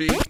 cheek.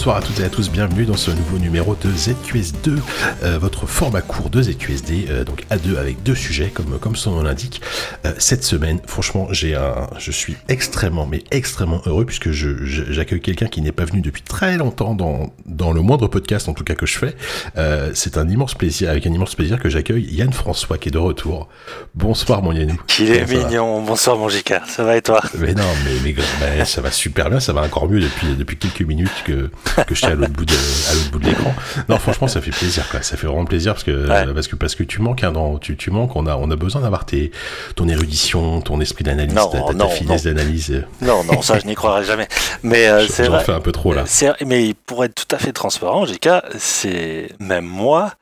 Bonsoir à toutes et à tous, bienvenue dans ce nouveau numéro de ZQS2, euh, votre format court de ZQSD, euh, donc à deux avec deux sujets comme, comme son nom l'indique. Euh, cette semaine, franchement, j'ai un, je suis extrêmement, mais extrêmement heureux puisque je, je- j'accueille quelqu'un qui n'est pas venu depuis très longtemps dans, dans le moindre podcast en tout cas que je fais. Euh, c'est un immense plaisir, avec un immense plaisir que j'accueille Yann François qui est de retour. Bonsoir mon Yannou. Qu'il est mignon. Bonsoir mon Jika, ça va et toi? Mais non, mais, mais, mais ça va super bien, ça va encore mieux depuis, depuis quelques minutes que, que je suis à l'autre bout de, à l'autre bout de l'écran. Non, franchement, ça fait plaisir, quoi. Ça fait vraiment plaisir parce que, Ouais. parce que, parce que tu manques, hein, dans, tu, tu manques, on a, on a besoin d'avoir tes, ton érudition, ton esprit d'analyse, ta, ta- ta non, finesse d'analyse. Non, non, ça je n'y croirais jamais. Mais euh, c'est vrai. fais un peu trop, là. Mais pour être tout à fait transparent, Jika, c'est même moi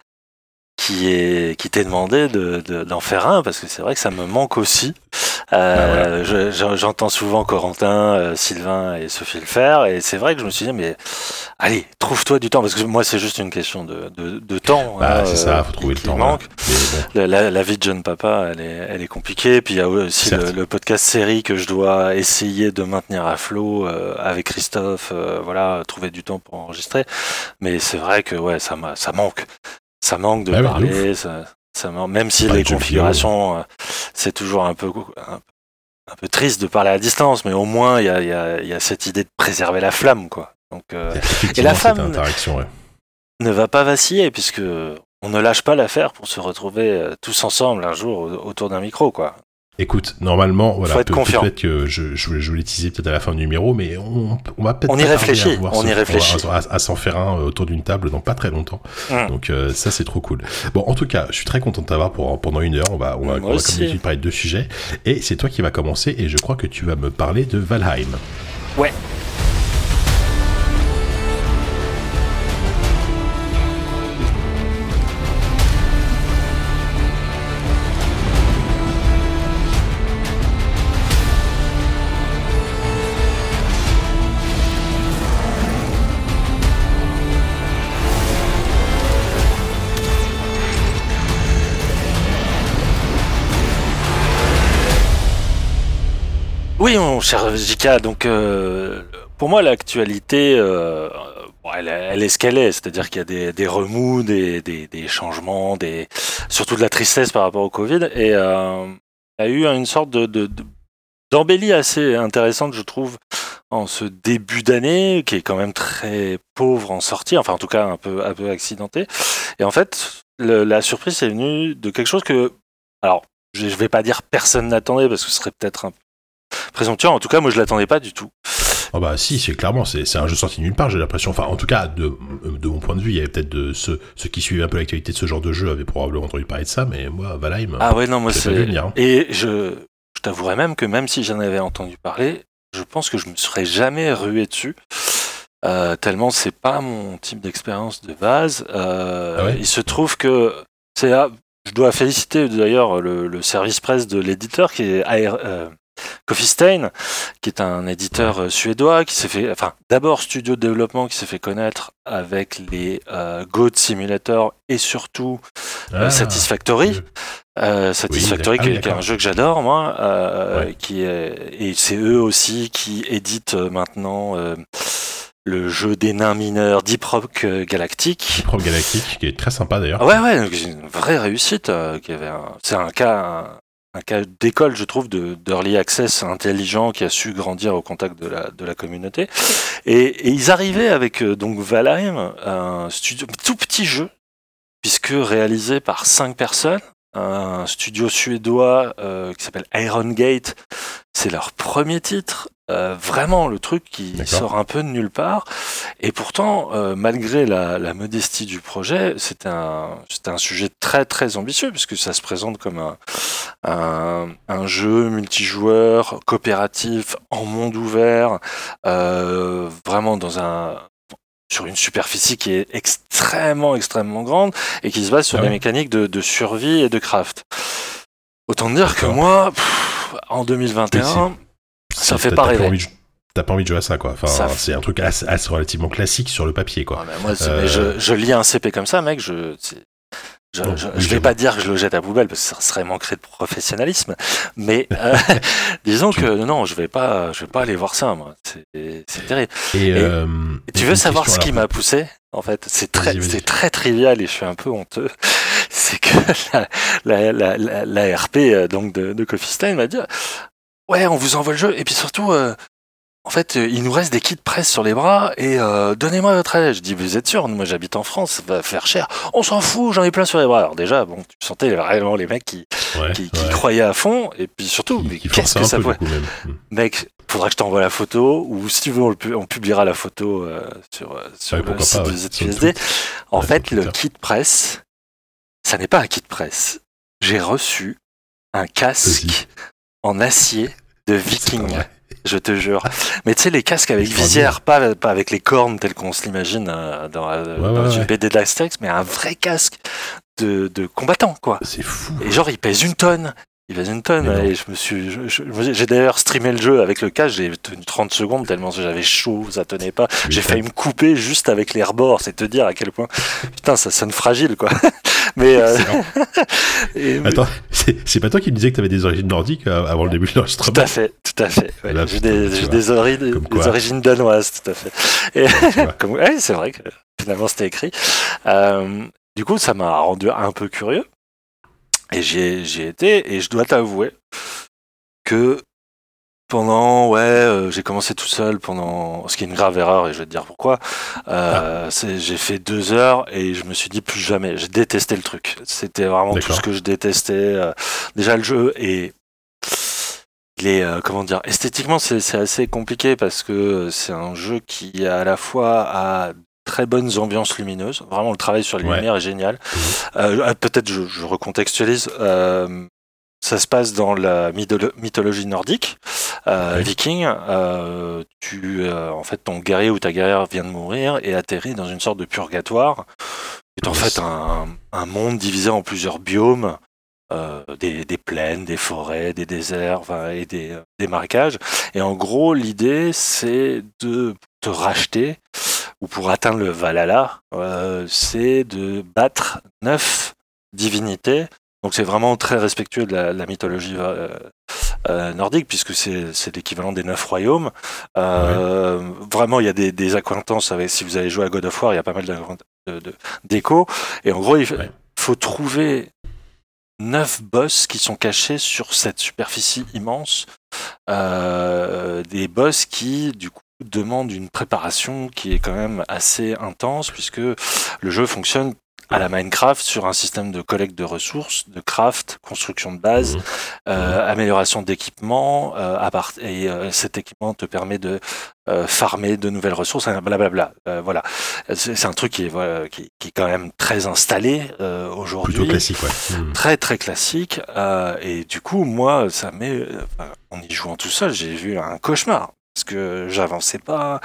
qui est qui t'ai demandé de, de- d'en faire un parce que c'est vrai que ça me manque aussi. Euh, je- j'entends souvent Corentin, euh, Sylvain et Sophie le faire et c'est vrai que je me suis dit mais allez trouve-toi du temps parce que moi c'est juste une question de, de, de temps. Bah, hein, c'est ça, euh, faut trouver le temps. manque. bon. La, la- vie de jeune papa, elle est, elle est compliquée. Puis il y a aussi le, le podcast série que je dois essayer de maintenir à flot euh, avec Christophe. euh, voilà, trouver du temps pour enregistrer. Mais c'est vrai que ouais, ça, m'a- ça manque. Ça manque de Bah parler. ça, ça même si les configurations, euh, c'est toujours un peu, un, un peu triste de parler à distance. Mais au moins, il y a, il y, a, il y a cette idée de préserver la flamme, quoi. Donc, euh, Effectivement, la femme- ouais. ne va pas vaciller puisque on ne lâche pas l'affaire pour se retrouver euh, tous ensemble un jour au- autour d'un micro, quoi. Écoute, normalement, voilà, Faut être peut- confiant. peut-être que je, je, je voulais teaser peut-être à la fin du numéro, mais on, on va peut-être On y réfléchit, à on y réfléchit. à, à- à s'en faire un euh, autour d'une table dans pas très longtemps. Mm. Donc euh, ça c'est trop cool. Bon, en tout cas, je suis très content de t'avoir pour pendant une heure. On va, on va, on va comme d'habitude parler de deux sujets, et c'est toi qui vas commencer. Et je crois que tu vas me parler de Valheim. Ouais. Cher Jika, donc euh, pour moi l'actualité, euh, elle, est ce qu'elle est, c'est-à-dire qu'il y a des, remous, des, des, changements, des, surtout de la tristesse par rapport au Covid, et euh, il y a eu une sorte de, de- de- d'embellie assez intéressante, je trouve, en ce début d'année, qui est quand même très pauvre en sortie, enfin en tout cas un peu, un peu accidenté. Et en fait, la surprise est venue de quelque chose que, alors, je je vais pas dire personne n'attendait, parce que ce serait peut-être un peu présomptueux. En tout cas, moi, je l'attendais pas du tout. Oh bah si, c'est clairement, c'est un jeu sorti nulle part, j'ai l'impression. Enfin, en tout cas, de, de mon point de vue, il y avait peut-être de ceux, ceux qui suivaient un peu l'actualité de ce genre de jeu avaient probablement entendu parler de ça, mais moi, Valheim, Ah ouais, non, moi, c'est. hein. Et je, je t'avouerais même que même si j'en avais entendu parler, je pense que je me serais jamais rué dessus. Euh, tellement c'est pas mon type d'expérience de base. Euh, Ah ouais il se trouve que c'est là, je dois féliciter d'ailleurs le, le service presse de l'éditeur qui est AR, euh, Coffee Stain, qui est un éditeur euh, suédois qui s'est fait, enfin d'abord studio de développement qui s'est fait connaître avec les euh, Goat Simulator et surtout euh, Ah, Satisfactory. Euh, Satisfactory, Oui, qui, est- qui est un jeu que j'adore, moi, Ouais. qui est, et c'est eux aussi qui éditent maintenant le jeu des nains mineurs Deep Rock euh, Galactic. Prom Galactic, qui est très sympa d'ailleurs. Ouais, ouais, donc c'est une vraie réussite. euh, qui avait un- c'est un cas, un, cas d'école, je trouve, de d'early access intelligent qui a su grandir au contact de la, communauté. Et, ils arrivaient avec euh, Valheim, un studio, tout petit jeu, puisque réalisé par cinq personnes, un studio suédois euh, qui s'appelle Iron Gate. C'est leur premier titre. Euh, vraiment le truc qui sort un peu de nulle part. Et pourtant, euh, malgré la, la modestie du projet, c'était un, c'était un sujet très très ambitieux puisque ça se présente comme un, un, un jeu multijoueur, coopératif, en monde ouvert, euh, vraiment dans un sur une superficie qui est extrêmement extrêmement grande et qui se base sur Ah des mécaniques de, de survie et de craft. Autant dire que moi, pff, en 2021, Ça fait pas t'as rêver. pas envie de jouer à ça, quoi. Enfin, Ça- c'est un truc assez, assez relativement classique sur le papier, quoi. Moi, Euh, je, je lis un CP comme ça, mec. Je, je, Bon, je, oui, je vais pas dire que je le jette à poubelle parce que ça serait manquer de professionnalisme, mais euh, disons que non, je vais pas, je vais pas aller voir ça, moi. C'est terrible. Et, Et- euh, Et tu veux savoir ce qui m'a poussé En fait, c'est très, c'est trivial et je suis un peu honteux. C'est que la, la, la, la, la RP donc de, de Coffee Stain m'a dit ouais, on vous envoie le jeu et puis surtout. euh, en fait, euh, il nous reste des kits presse sur les bras et euh, donnez-moi votre aide. Je dis, vous êtes sûr Moi, j'habite en France, ça va faire cher. On s'en fout, j'en ai plein sur les bras. Alors déjà, bon, tu sentais vraiment les mecs qui, Ouais, qui, qui ouais. croyaient à fond et puis surtout, mais qu'est-ce que ça pouvait du coup, même. Mm. Mec, faudra que je t'envoie la photo, ou si tu veux, on, le pu- on publiera la photo euh, sur, sur Ouais, le site pas, de ZQSD. En fait, le kit presse, ça n'est pas un kit presse. J'ai reçu un casque. En acier de viking, je te jure. Mais tu sais, les casques avec visière, pas, pas avec les cornes telles qu'on se l'imagine euh, dans, euh, Ouais, dans ouais, une ouais. BD d'Astérix, mais un vrai casque de, de combattant, quoi. C'est fou. Et genre, il pèse une tonne. Il pèse une tonne. Mais non. Et je me suis, j'ai d'ailleurs streamé le jeu avec le casque. J'ai tenu 30 secondes tellement j'avais chaud, ça tenait pas. J'ai failli me couper juste avec les rebords. C'est te dire à quel point, putain, ça sonne fragile, quoi. Mais, euh, et- Attends, c'est pas toi qui me disais que t'avais des origines nordiques euh, avant le début de tout l'enregistrement à fait, tout à fait. Ouais, j'ai des, des, ori- origines danoises, tout à fait. Et ouais, c'est vrai que finalement c'était écrit. Euh, du coup, ça m'a rendu un peu curieux. Et j'y ai, été, et je dois t'avouer que pendant, ouais, euh, j'ai commencé tout seul pendant, ce qui est une grave erreur, et je vais te dire pourquoi. Euh, c'est- J'ai fait deux heures et je me suis dit plus jamais. J'ai détesté le truc. C'était vraiment tout ce que je détestais. Euh, déjà, le jeu est il est euh, comment dire esthétiquement c'est c'est assez compliqué parce que c'est un jeu qui à la fois a très bonnes ambiances lumineuses vraiment le travail sur les Ouais. lumières est génial Mhm. Euh, ah, peut-être je, je recontextualise euh, ça se passe dans la mytholo- mythologie nordique euh, Ouais. viking euh, tu euh, en fait ton guerrier ou ta guerrière vient de mourir et atterrit dans une sorte de purgatoire qui est en fait un, un monde divisé en plusieurs biomes des, des plaines, des forêts, des déserts enfin, et des, des marécages. Et en gros, l'idée, c'est de te racheter, ou pour atteindre le Valhalla, euh, c'est de battre neuf divinités. Donc c'est vraiment très respectueux de la, la mythologie euh, euh, nordique, puisque c'est l'équivalent des neuf royaumes. Euh, Vraiment, il y a des, des accointances avec, si vous avez joué à God of War, il y a pas mal d'acquaint- de- de- d'échos. Et en gros, il Ouais. faut trouver neuf boss qui sont cachés sur cette superficie immense. Euh, des boss qui, du coup, demandent une préparation qui est quand même assez intense, puisque le jeu fonctionne à la Minecraft sur un système de collecte de ressources, de craft, construction de base, Mhm. euh, amélioration d'équipement, euh, à part- et euh, cet équipement te permet de euh, farmer de nouvelles ressources, hein, blablabla. Euh, voilà, c'est c'est un truc qui est, voilà, qui, qui est quand même très installé euh, aujourd'hui Plutôt classique, ouais. Mm. très très classique euh, et du coup moi ça m'est euh, en y jouant tout seul j'ai vu un cauchemar que j'avançais pas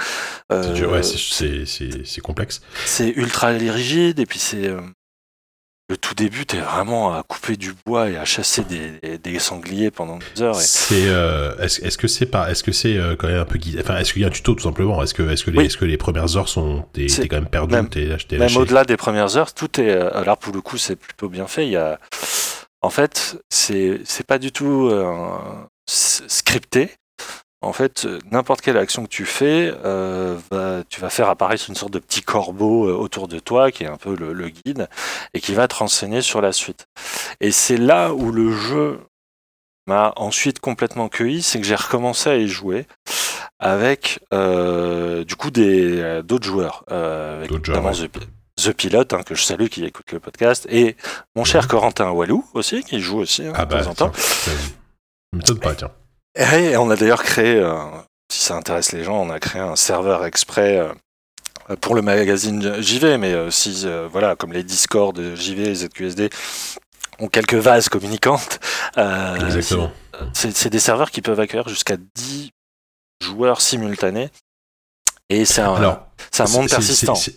euh, C'est dur, ouais, c'est- complexe. c'est ultra rigide et puis c'est euh, le tout début t'es vraiment à couper du bois et à chasser des, des- des sangliers pendant deux heures et C'est euh, est-ce est-ce que c'est pas est-ce que c'est euh, quand même un peu guidé enfin est-ce qu'il y a un tuto tout simplement? Est-ce que est-ce que les Oui. est-ce que les premières heures sont t'es quand même perdu même- même au-delà des premières heures tout est euh, alors pour le coup c'est plutôt bien fait. Il y a en fait c'est c'est pas du tout euh, scripté en fait, euh, n'importe quelle action que tu fais, euh, tu vas faire apparaître une sorte de petit corbeau euh, autour de toi, qui est un peu le, le guide, et qui va te renseigner sur la suite. Et c'est là où le jeu m'a ensuite complètement cueilli, c'est que j'ai recommencé à y jouer avec euh, du coup des d'autres joueurs, euh, avec notamment. The, The Pilot, hein, que je salue, qui écoute le podcast, et mon cher. Corentin Walou aussi, qui joue aussi hein, ah de bah temps en temps. tiens, vas-y. m'étonne pas tiens Et on a d'ailleurs créé, euh, si ça intéresse les gens, on a créé un serveur exprès euh, pour le magazine JV, mais euh, si, euh, voilà, comme les Discord JV et ZQSD ont quelques vases communicantes, euh, exactement c'est des serveurs qui peuvent accueillir jusqu'à 10 joueurs simultanés. Et c'est un, alors c'est un monde persistant. c'est-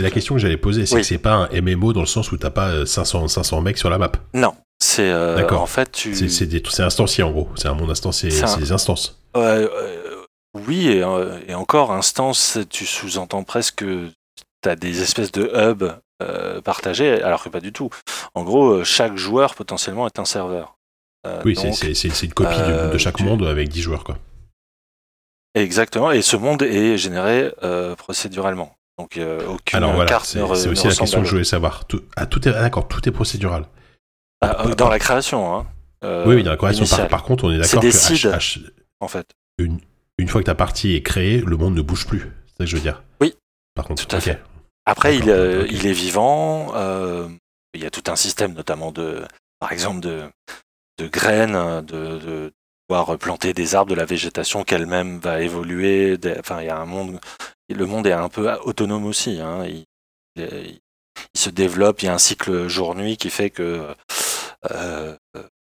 la question que j'allais poser c'est oui. que c'est pas un MMO dans le sens où t'as pas euh, 500 500 mecs sur la map Non, C'est euh, en fait tu. C'est instancié en gros. C'est un monde instancié. C'est un- des instances. Euh, euh, oui, et, euh, et encore, instance, tu sous-entends presque que tu as des espèces de hubs euh, partagés, alors que pas du tout. En gros, chaque joueur potentiellement est un serveur. Oui, c'est- une copie de- de, chaque tu- monde avec 10 joueurs quoi. Exactement, et ce monde est généré procéduralement. Donc aucune Alors voilà, carte c'est ne, aussi la question à que je voulais savoir. Tout, ah, tout est ah, d'accord, tout est procédural. Ah, dans la création, hein. euh, oui, oui, dans la correction. Par, initiale, par contre, on est d'accord que H- seeds. H- en fait. une, une fois que ta partie est créée, le monde ne bouge plus. C'est ça que je veux dire. Oui. Par contre, Tout à fait. Après, il, euh, il est vivant. euh, il y a tout un système, notamment de, par exemple, de, de graines, de, de pouvoir planter des arbres, de la végétation qu'elle-même va évoluer. des- Enfin, il y a un monde. Le monde est un peu autonome aussi. hein, il, il- il se développe. Il y a un cycle jour-nuit qui fait que euh,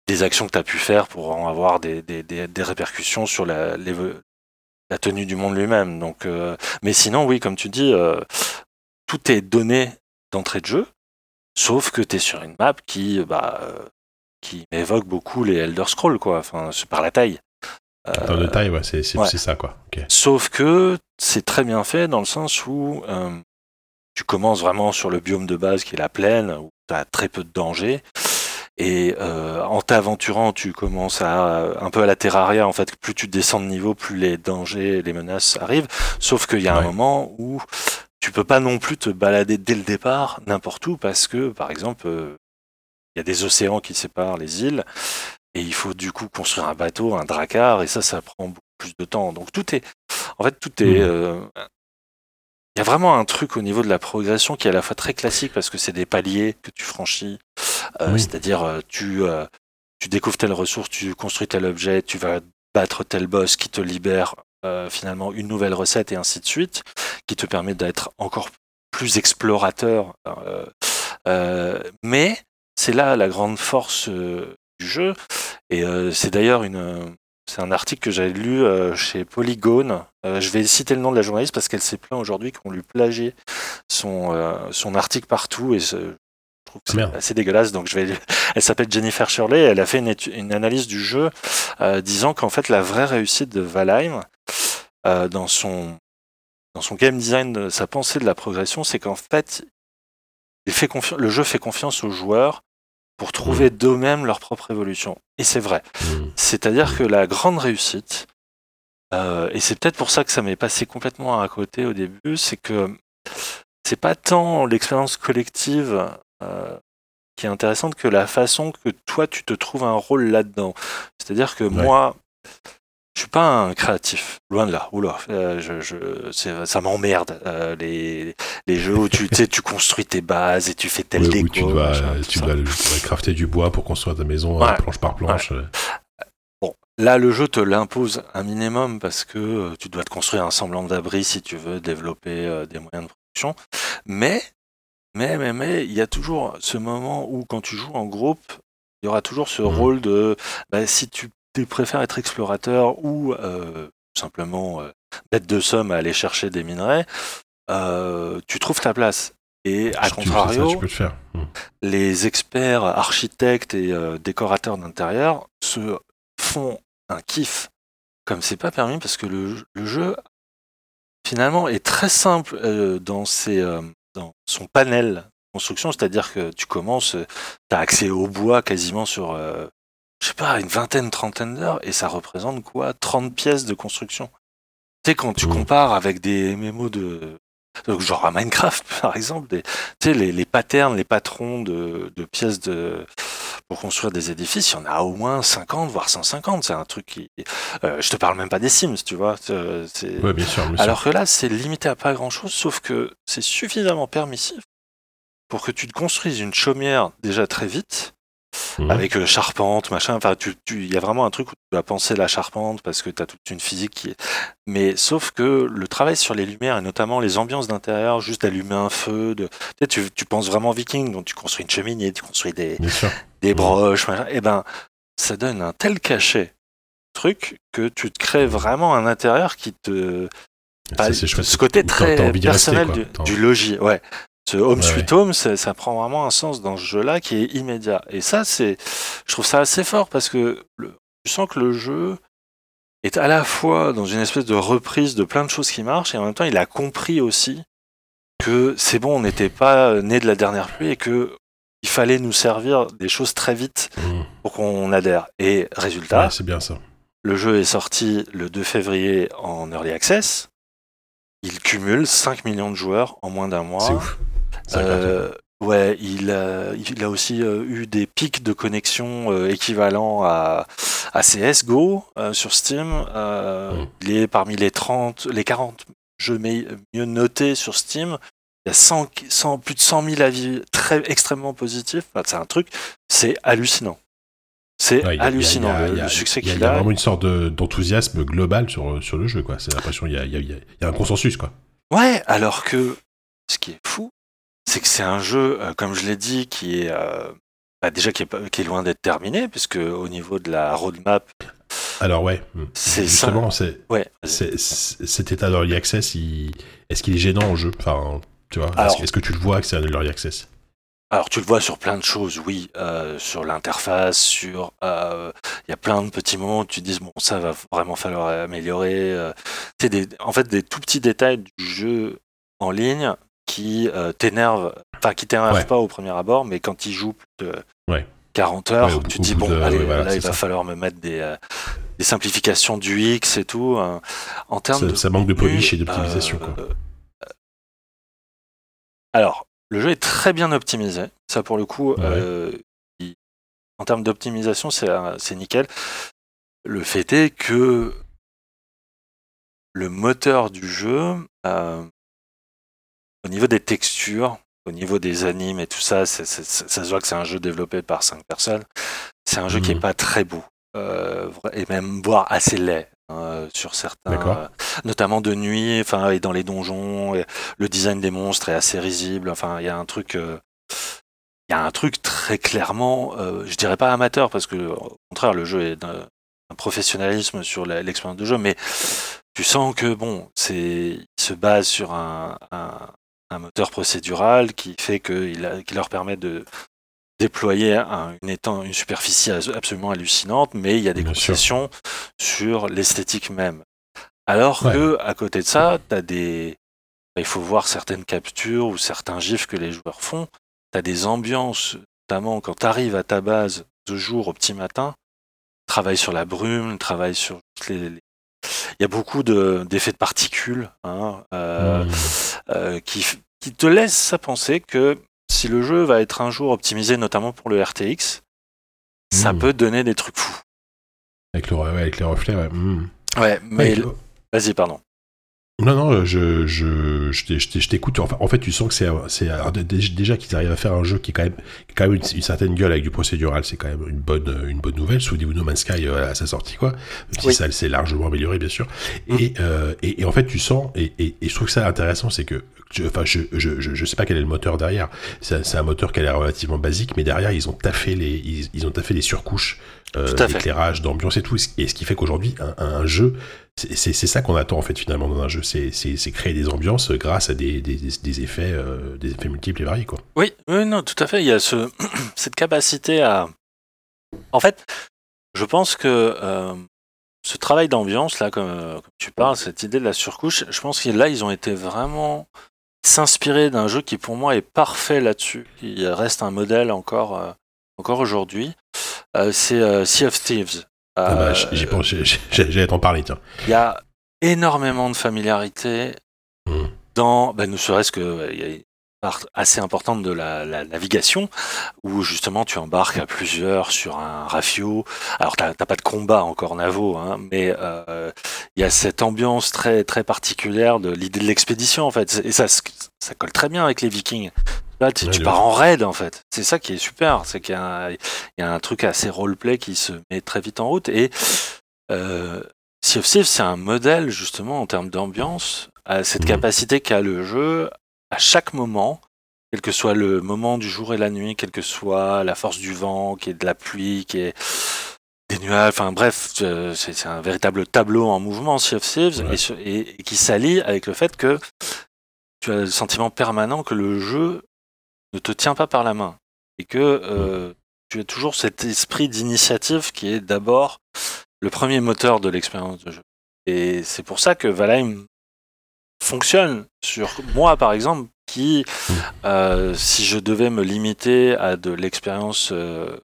des actions que tu as pu faire pourront avoir des, des, des, des répercussions sur la, tenue du monde lui-même. Donc, euh, mais sinon, oui, comme tu dis, euh, tout est donné d'entrée de jeu, sauf que tu es sur une map qui, bah, euh, qui m'évoque beaucoup les Elder Scrolls, quoi. Enfin, par la taille. Dans le taille, ouais, c'est ouais. ça quoi. Sauf que c'est très bien fait dans le sens où euh, tu commences vraiment sur le biome de base qui est la plaine, où tu as très peu de danger. Et euh, en t'aventurant, tu commences à un peu à la terraria. En fait, plus tu descends de niveau, plus les dangers, les menaces arrivent. Sauf qu'il y a un moment où tu peux pas non plus te balader dès le départ n'importe où parce que, par exemple, euh, il y a des océans qui séparent les îles et il faut du coup construire un bateau, un dracar, et ça, ça prend beaucoup plus de temps. Donc tout est, en fait, tout est. Mhm. euh, il y a vraiment un truc au niveau de la progression qui est à la fois très classique parce que c'est des paliers que tu franchis. Euh, Oui. C'est-à-dire, euh, tu, euh, tu découvres telle ressource, tu construis tel objet, tu vas battre tel boss qui te libère euh, finalement une nouvelle recette et ainsi de suite, qui te permet d'être encore plus explorateur. mais c'est là la grande force du jeu. Et c'est d'ailleurs une. C'est un article que j'avais lu euh, chez Polygone. Euh, je vais citer le nom de la journaliste parce qu'elle s'est plaint aujourd'hui qu'on lui plagiait son, euh, son article partout et je trouve que c'est Merde. assez dégueulasse. Donc je vais. Elle s'appelle Jennifer Shirley. Elle a fait une, analyse du jeu disant qu'en fait la vraie réussite de Valheim dans son dans son game design, de sa pensée de la progression, c'est qu'en fait il fait confi- le jeu fait confiance aux joueurs pour trouver d'eux-mêmes leur propre évolution. Et c'est vrai. Mhm. C'est-à-dire que la grande réussite, euh, et c'est peut-être pour ça que ça m'est passé complètement à côté au début, c'est que c'est pas tant l'expérience collective euh, qui est intéressante que la façon que toi tu te trouves un rôle là-dedans. C'est-à-dire que moi, je suis pas un créatif, loin de là. Oula, euh, je, ça m'emmerde euh, les, les jeux où tu, tu sais, tu construis tes bases et tu fais tel Ouais, déco. où tu dois, machin, tu dois, crafter du bois pour construire ta maison Ouais. euh, planche par planche. euh. Bon, là, le jeu te l'impose un minimum parce que euh, tu dois te construire un semblant d'abri si tu veux développer euh, des moyens de production. Mais, mais, mais, mais, il y a toujours ce moment où, quand tu joues en groupe, il y aura toujours ce Mhm. rôle de bah, si tu, tu préfères être explorateur ou euh, simplement euh, bête de somme à aller chercher des minerais, euh, tu trouves ta place. Et à ça, contrario, tu peux le faire. Mhm. les experts architectes et euh, décorateurs d'intérieur se font un kiff comme c'est pas permis parce que le, le jeu finalement est très simple dans, ses, dans son panel construction, c'est-à-dire que tu commences, tu as accès au bois quasiment sur, euh, je sais pas, une vingtaine, trentaine d'heures et ça représente quoi 30 pièces de construction. Tu sais, quand tu Mmh. compares avec des MMO de, genre à Minecraft par exemple, des, tu sais, les, les patterns, les patrons de, de pièces de, pour construire des édifices, il y en a au moins 50, voire 150. C'est un truc qui. Euh, je te parle même pas des Sims, tu vois. c'est- Ouais, bien sûr. bien sûr. Alors que là, c'est limité à pas grand chose, sauf que c'est suffisamment permissif pour que tu te construises une chaumière déjà très vite, Mhm. avec euh, charpente, machin. Enfin, tu, tu, il y a vraiment un truc où tu dois penser la charpente parce que tu as toute une physique qui est. Mais sauf que le travail sur les lumières et notamment les ambiances d'intérieur, juste d'allumer un feu, de, tu, sais, tu, tu penses vraiment viking, donc tu construis une cheminée, tu construis des, des Mhm. broches, machin. Et ben, ça donne un tel cachet truc que tu te crées vraiment un intérieur qui te Ça, bah, c'est chouette. ce côté très rester, personnel du, du logis, ouais. Ce home Ouais, sweet home, ça, ça prend vraiment un sens dans ce jeu-là qui est immédiat. Et ça, c'est, je trouve ça assez fort parce que le, tu sens que le jeu est à la fois dans une espèce de reprise de plein de choses qui marchent et en même temps, il a compris aussi que c'est bon, on n'était pas né de la dernière pluie et que il fallait nous servir des choses très vite Mmh. pour qu'on adhère. Et résultat, Ouais, c'est bien ça. le jeu est sorti le 2 février en Early Access. Il cumule 5 millions de joueurs en moins d'un mois. C'est ouf. Euh, ouais, il a, il a aussi euh, eu des pics de connexion euh, équivalents à, à CSGO sur Steam. Euh, Mm. Il est parmi les 30, les 40 jeux mieux notés sur Steam. Il y a 100, 100 plus de 100 000 avis très extrêmement positifs. Enfin, c'est un truc, c'est hallucinant. C'est Ouais, hallucinant a- le, a- succès il y a- qu'il Il y a vraiment une sorte de- d'enthousiasme global sur, sur le jeu. C'est l'impression qu'il y y, y a un consensus, quoi. Ouais, alors que ce qui est fou, c'est que c'est un jeu, euh, comme je l'ai dit, qui est euh, bah, déjà qui est, pas- qui est loin d'être terminé, puisque au niveau de la roadmap, Alors, ouais. mmh. C'est Justement, c'est, ouais. cet état d'early access, il- est-ce qu'il est gênant au jeu? Enfin, tu vois, est-ce, que tu le vois que c'est un early access? Alors tu le vois sur plein de choses, oui, euh, sur l'interface, sur, euh, il y a plein de petits moments où tu te dis bon ça va vraiment falloir améliorer. euh, c'est des, en fait des tout petits détails du jeu en ligne qui euh, t'énervent, enfin qui t'énervent Ouais. pas au premier abord, mais quand ils jouent plus de Ouais. 40 heures, Ouais, tu te dis bon de- allez voilà, là il va ça. falloir me mettre des, euh, des simplifications du X et tout. euh, en termes ça, de ça manque de polish et d'optimisation, euh. Alors, le jeu est très bien optimisé. Ça, pour le coup, il- en termes d'optimisation, c'est c'est nickel. Le fait est que le moteur du jeu, euh, au niveau des textures, au niveau des animes et tout ça, ça se voit que c'est un jeu développé par cinq personnes. C'est un jeu qui est Mhm. pas très beau, euh, et même voire assez laid hein, sur certains, euh, notamment de nuit, enfin et dans les donjons. et le design des monstres est assez risible. Enfin, il y a un truc, euh, il y a un truc très clairement, euh, je dirais pas amateur parce que au contraire le jeu est d'un un professionnalisme sur l'expérience de jeu, mais tu sens que bon, c'est il se base sur un, un, un moteur procédural qui fait que il a- qui leur permet de déployer un- une, étang- une superficie absolument hallucinante, mais il y a des Bien sûr. concessions sur l'esthétique même. Alors Ouais. que à côté de ça, t'as des il faut voir certaines captures ou certains gifs que les joueurs font. Tu as des ambiances, notamment quand tu arrives à ta base de jour au petit matin, travaille sur la brume, travaille sur les. les- Il y a beaucoup de- d'effets de, particules hein, euh, Mmh. euh, qui, te laissent à penser que si le jeu va être un jour optimisé, notamment pour le RTX, ça Mmh. peut donner des trucs fous. Avec, le, ouais, avec les reflets, ouais. mmh. Ouais, mais vas-y, pardon. Non, non, je, je, je t'écoute. En fait, tu sens que c'est, déjà qu'ils arrivent à faire un jeu qui est quand même, qui a quand même une, une certaine gueule avec du procédural. C'est quand même une bonne, une bonne nouvelle. Souvenez-vous No Man's Sky euh, à sa sortie, quoi. Même si ça c'est largement amélioré, bien sûr. Et, euh, et, et en fait, tu sens, et, et, et je trouve que ça intéressant, c'est que, je- enfin, je, je, je, je sais pas quel est le moteur derrière. C'est, c'est un moteur qui a l'air relativement basique, mais derrière, ils ont taffé les, ils, ils ont taffé les surcouches, euh, d'éclairage, d'ambiance et tout. Et ce qui fait qu'aujourd'hui, un, un jeu, c'est ça qu'on attend en fait finalement dans un jeu, c'est créer des ambiances grâce à des, des, des- des effets, euh, des effets multiples et variés quoi. Oui, oui, non, tout à fait. Il y a ce, cette capacité à. En fait, je pense que euh, ce travail d'ambiance, là, comme, euh, comme tu parles, cette idée de la surcouche, je pense que là, ils ont été vraiment s'inspirer d'un jeu qui, pour moi, est parfait là-dessus. Il reste un modèle encore, euh, encore aujourd'hui. Euh, C'est euh, Sea of Thieves. Ah bah, Euh, j'y j'ai- j'ai- j'allais t'en parler tiens. il y a énormément de familiarité Mm. dans, ben, ne serait-ce que euh, il y a une part assez importante de la, la navigation, où justement tu embarques à plusieurs sur un rafio. Alors t'as pas de combat encore navo, hein, mais euh, il y a cette ambiance très très particulière de l'idée de l'expédition en fait, et ça ça colle très bien avec les Vikings. Là, tu, Ouais, tu de pars en raid en fait. C'est ça qui est super, c'est qu'il y, a un- il y a un truc assez roleplay qui se met très vite en route et euh, Sea of Thieves, c'est un modèle justement en termes d'ambiance, à cette Mhm. capacité qu'a le jeu à chaque moment, quel que soit le moment du jour et la nuit, quelle que soit la force du vent, qui est de la pluie, qui est des nuages, enfin bref, euh, c'est un véritable tableau en mouvement, Sea of Thieves, Ouais. et, ce- et- et qui s'allie avec le fait que tu as le sentiment permanent que le jeu ne te tient pas par la main et que euh, tu as toujours cet esprit d'initiative qui est d'abord le premier moteur de l'expérience de jeu. Et c'est pour ça que Valheim fonctionne sur moi, par exemple, qui, euh, si je devais me limiter à de l'expérience euh,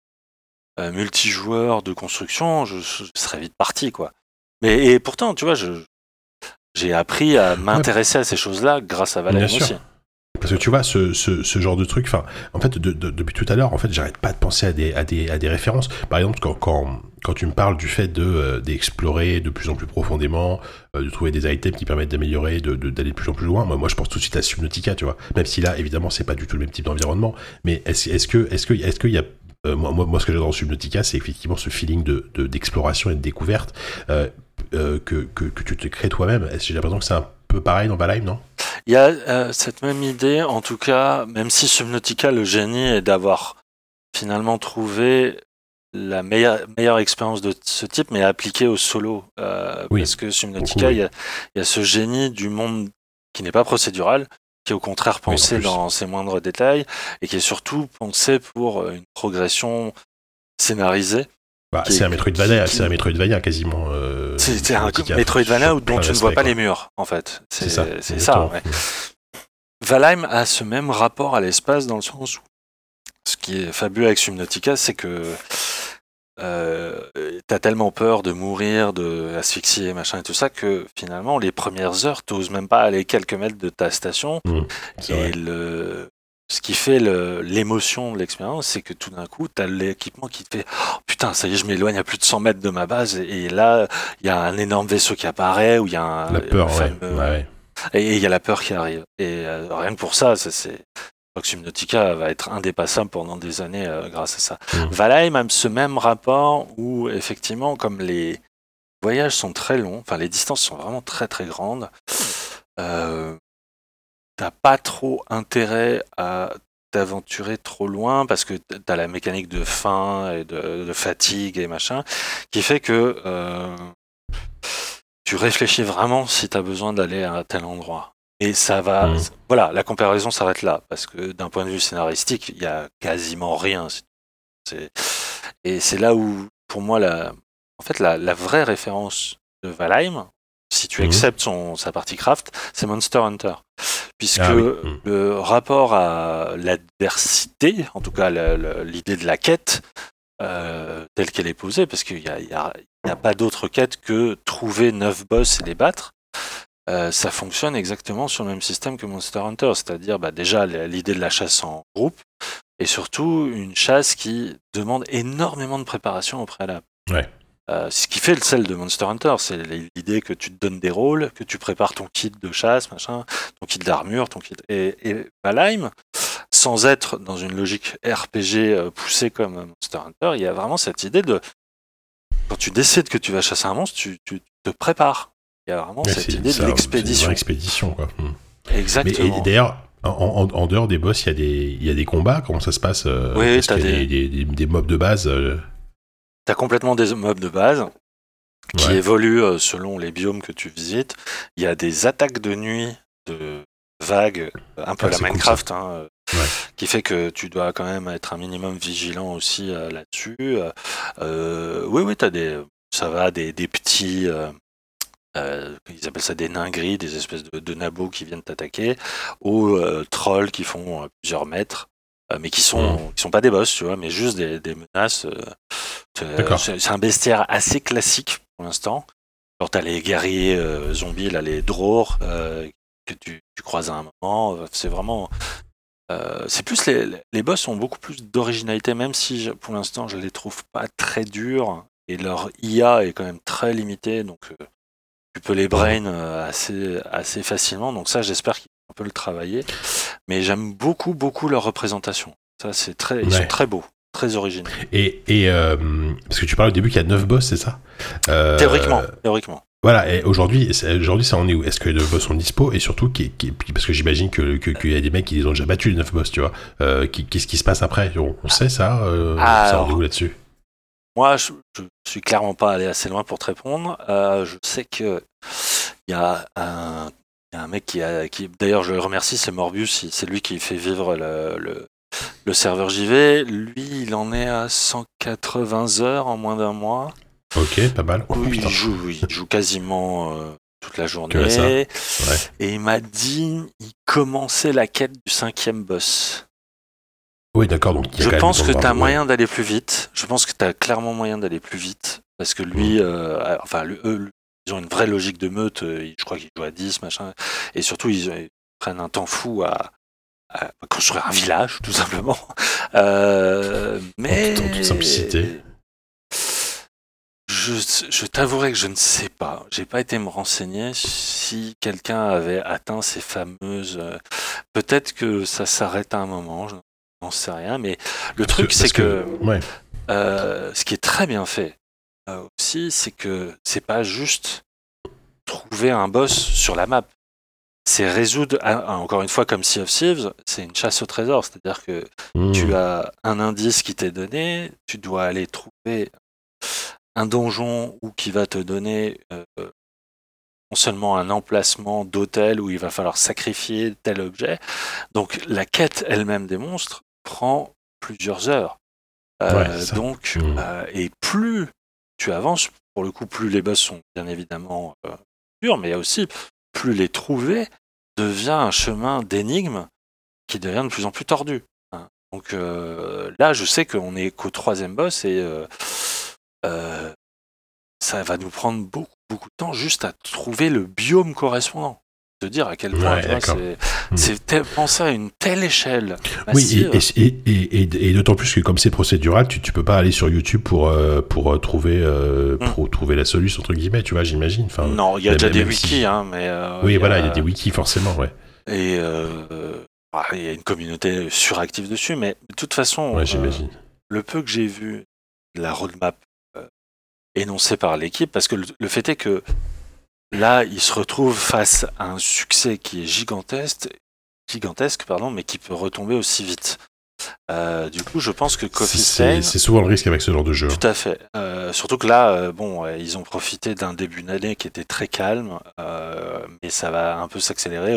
multijoueur de construction, je, je serais vite parti, quoi. Mais et pourtant, tu vois, je, j'ai appris à m'intéresser à ces choses-là grâce à Valheim aussi. Parce que tu vois, ce, ce, genre de truc, en fait, de- de- depuis tout à l'heure, en fait, j'arrête pas de penser à des, à des, à des références. Par exemple, quand, quand, quand tu me parles du fait de euh, d'explorer de plus en plus profondément, euh, de trouver des items qui permettent d'améliorer, d'aller de plus en plus loin, moi, moi, je pense tout de suite à Subnautica, tu vois. Même si là, évidemment, c'est pas du tout le même type d'environnement, mais est-ce est-ce que, est-ce que, est-ce qu'il y a euh, moi, moi, ce que j'adore dans Subnautica, c'est effectivement ce feeling de, de- d'exploration et de découverte euh, euh, que, que, que tu te crées toi-même. J'ai l'impression que c'est un peu pareil dans Valheim, non? Il y a euh, cette même idée, en tout cas, même si Subnautica, le génie est d'avoir finalement trouvé la meilleure, meilleure expérience de ce type, mais appliquée au solo. Euh, Oui, Parce que Subnautica, il y, a, il y a ce génie du monde qui n'est pas procédural, qui est au contraire pensé dans ses moindres détails, et qui est surtout pensé pour euh, une progression scénarisée. Bah, c'est un Metroidvania, qui- c'est un Metroidvania quasiment. euh, C'est un Metroidvania dont tu ne vois pas quoi. les murs, en fait. C'est ça. C'est ça, exactement. ouais. Valheim a ce même rapport à l'espace dans le sens où ce qui est fabuleux avec Subnautica, c'est que euh, t'as tellement peur de mourir, de asphyxier, machin et tout ça, que finalement, les premières heures, t'oses même pas aller quelques mètres de ta station. C'est Et le, ce qui fait le- l'émotion de l'expérience, c'est que tout d'un coup, t'as l'équipement qui te fait oh, putain, ça y est, je m'éloigne à plus de 100 mètres de ma base, et, et là, il y a un énorme vaisseau qui apparaît, ou il y a un. La peur, fameux- ouais, ouais. et il y a la peur qui arrive. Et euh, rien que pour ça, ça, c'est. Subnautica va être indépassable pendant des années euh, grâce à ça. Mhm. Valheim a ce même rapport où, effectivement, comme les voyages sont très longs, enfin les distances sont vraiment très très grandes, euh, t'as pas trop intérêt à t'aventurer trop loin parce que t'as la mécanique de faim et de, de fatigue et machin qui fait que euh, tu réfléchis vraiment si t'as besoin d'aller à tel endroit. Et ça va, Mhm. voilà, la comparaison s'arrête là parce que d'un point de vue scénaristique, il y a quasiment rien. C'est- et c'est là où, pour moi, la, en fait, la, la vraie référence de Valheim, si tu Mhm. acceptes son, sa partie craft, c'est Monster Hunter. Puisque Ah oui. Mhm. le rapport à l'adversité, en tout cas l'idée de la quête, euh, telle qu'elle est posée, parce qu'il n'y a, pas d'autre quête que trouver neuf boss et les battre, euh, ça fonctionne exactement sur le même système que Monster Hunter, c'est-à-dire bah, déjà l'idée de la chasse en groupe, et surtout une chasse qui demande énormément de préparation au préalable. Ouais. Euh, ce qui fait le sel de Monster Hunter, c'est l'idée que tu te donnes des rôles, que tu prépares ton kit de chasse, machin, ton kit d'armure, ton kit. Et, et Valheim, sans être dans une logique RPG euh, poussée comme Monster Hunter, il y a vraiment cette idée de quand tu décides que tu vas chasser un monstre, tu, tu te prépares. Il y a vraiment Ouais, cette idée de l'expédition. expédition, quoi. Hmm. Mais Exactement. et d'ailleurs, en, en- en dehors des boss, il y, a des- il y a des combats. Comment ça se passe euh, Oui, Est-ce t'as qu'il y a des- des, des, des mobs de base euh, T'as complètement des mobs de base qui ouais. évoluent euh, selon les biomes que tu visites. Il y a des attaques de nuit, de vagues, euh, un peu Ah, la cool, Minecraft, hein, euh, Ouais. qui fait que tu dois quand même être un minimum vigilant aussi euh, là-dessus. Euh, oui, oui, t'as des, ça va, des, des petits. euh, ils appellent ça des nains gris, des espèces de, de nabots qui viennent t'attaquer, aux euh, trolls qui font plusieurs mètres, euh, mais qui sont, Mhm. qui sont pas des boss, tu vois, mais juste des, des menaces. euh, c'est- D'accord. C'est un bestiaire assez classique pour l'instant. Alors t'as les guerriers euh, zombies, là, les drors euh, que tu, tu croises à un moment. euh, C'est vraiment. euh, c'est plus les, les boss ont beaucoup plus d'originalité, même si pour l'instant je les trouve pas très durs et leur IA est quand même très limitée, donc euh, tu peux les brain euh, assez, assez facilement. Donc ça, j'espère qu'ils vont un peu le travailler. Mais j'aime beaucoup, beaucoup leur représentation. Ça, c'est très, ils Ouais. sont très beaux, très originaux. Et, et euh, parce que tu parlais au début qu'il y a 9 boss, c'est ça? Euh, Théoriquement, théoriquement. Voilà, et aujourd'hui, aujourd'hui, ça en est où? Est-ce que les 9 boss sont dispo? Et surtout, qui, qui- parce que j'imagine que- que- qu'il y a des mecs qui les ont déjà battus, les 9 boss, tu vois. Euh, Qu'est-ce qui se passe après? On, on sait ça Ça en est où là-dessus? Moi, je, je suis clairement pas allé assez loin pour te répondre. Je sais que il y a un y a un mec qui a, qui, d'ailleurs, je le remercie, c'est Morbius, c'est lui qui fait vivre le, le, le serveur JV. Lui, il en est à 180 heures en moins d'un mois. Ok, pas mal. Oh, oui, il joue, il joue quasiment euh, toute la journée. Ouais. Et il m'a dit, il commençait la quête du cinquième boss. Oui, d'accord. Donc, Je pense que tu as moyen d'aller plus vite. Je pense que tu as clairement moyen d'aller plus vite. Parce que lui, Mm. euh, enfin, le- eux, ils ont une vraie logique de meute. euh, Je crois qu'ils jouent à 10, machin. Et surtout, ils, ils prennent un temps fou à, à construire un village, tout simplement. Euh, mais. En toute simplicité. Je, je t'avouerai que je ne sais pas. J'ai pas été me renseigner si quelqu'un avait atteint ces fameuses. euh, Peut-être que ça s'arrête à un moment. Je n'en sais rien. Mais le Parce truc, c'est que, Ouais. euh, ce qui est très bien fait euh, aussi, c'est que c'est pas juste trouver un boss sur la map. C'est résoudre, ah, encore une fois, comme Sea of Thieves, c'est une chasse au trésor. C'est-à-dire que Mmh. tu as un indice qui t'est donné, tu dois aller trouver un donjon ou qui va te donner euh, non seulement un emplacement d'hôtel où il va falloir sacrifier tel objet. Donc la quête elle-même des monstres prend plusieurs heures. Euh, Ouais, donc euh, et plus tu avances, pour le coup, plus les boss sont bien évidemment euh, durs, mais aussi plus les trouver devient un chemin d'énigmes qui devient de plus en plus tordu. hein. Donc euh, là, je sais qu'on est qu'au troisième boss et euh, euh, ça va nous prendre beaucoup, beaucoup de temps juste à trouver le biome correspondant. Dire à quel point Ouais, c'est Hmm. c'est tel- pensé à une telle échelle. Oui, massive. et, et, et, et, et d'autant plus que comme c'est procédural, tu, tu peux pas aller sur YouTube pour, euh, pour, euh, trouver, euh, Mm. pour trouver la solution, entre guillemets, tu vois, j'imagine. Enfin, non, il y a déjà des wikis, si- hein, mais euh, oui, y voilà, il y a des wikis, forcément, ouais. et euh, ah, il y a une communauté suractive dessus, mais de toute façon, Ouais, j'imagine. le peu que j'ai vu de la roadmap énoncée par l'équipe, parce que le, le fait est que là, ils se retrouvent face à un succès qui est gigantesque, gigantesque pardon, mais qui peut retomber aussi vite. Euh, du coup, je pense que Coffee C'est Stain, c'est souvent le risque avec ce genre de jeu. hein. tout à fait. Euh, surtout que là, euh, bon, ils ont profité d'un début d'année qui était très calme, mais ça va un peu s'accélérer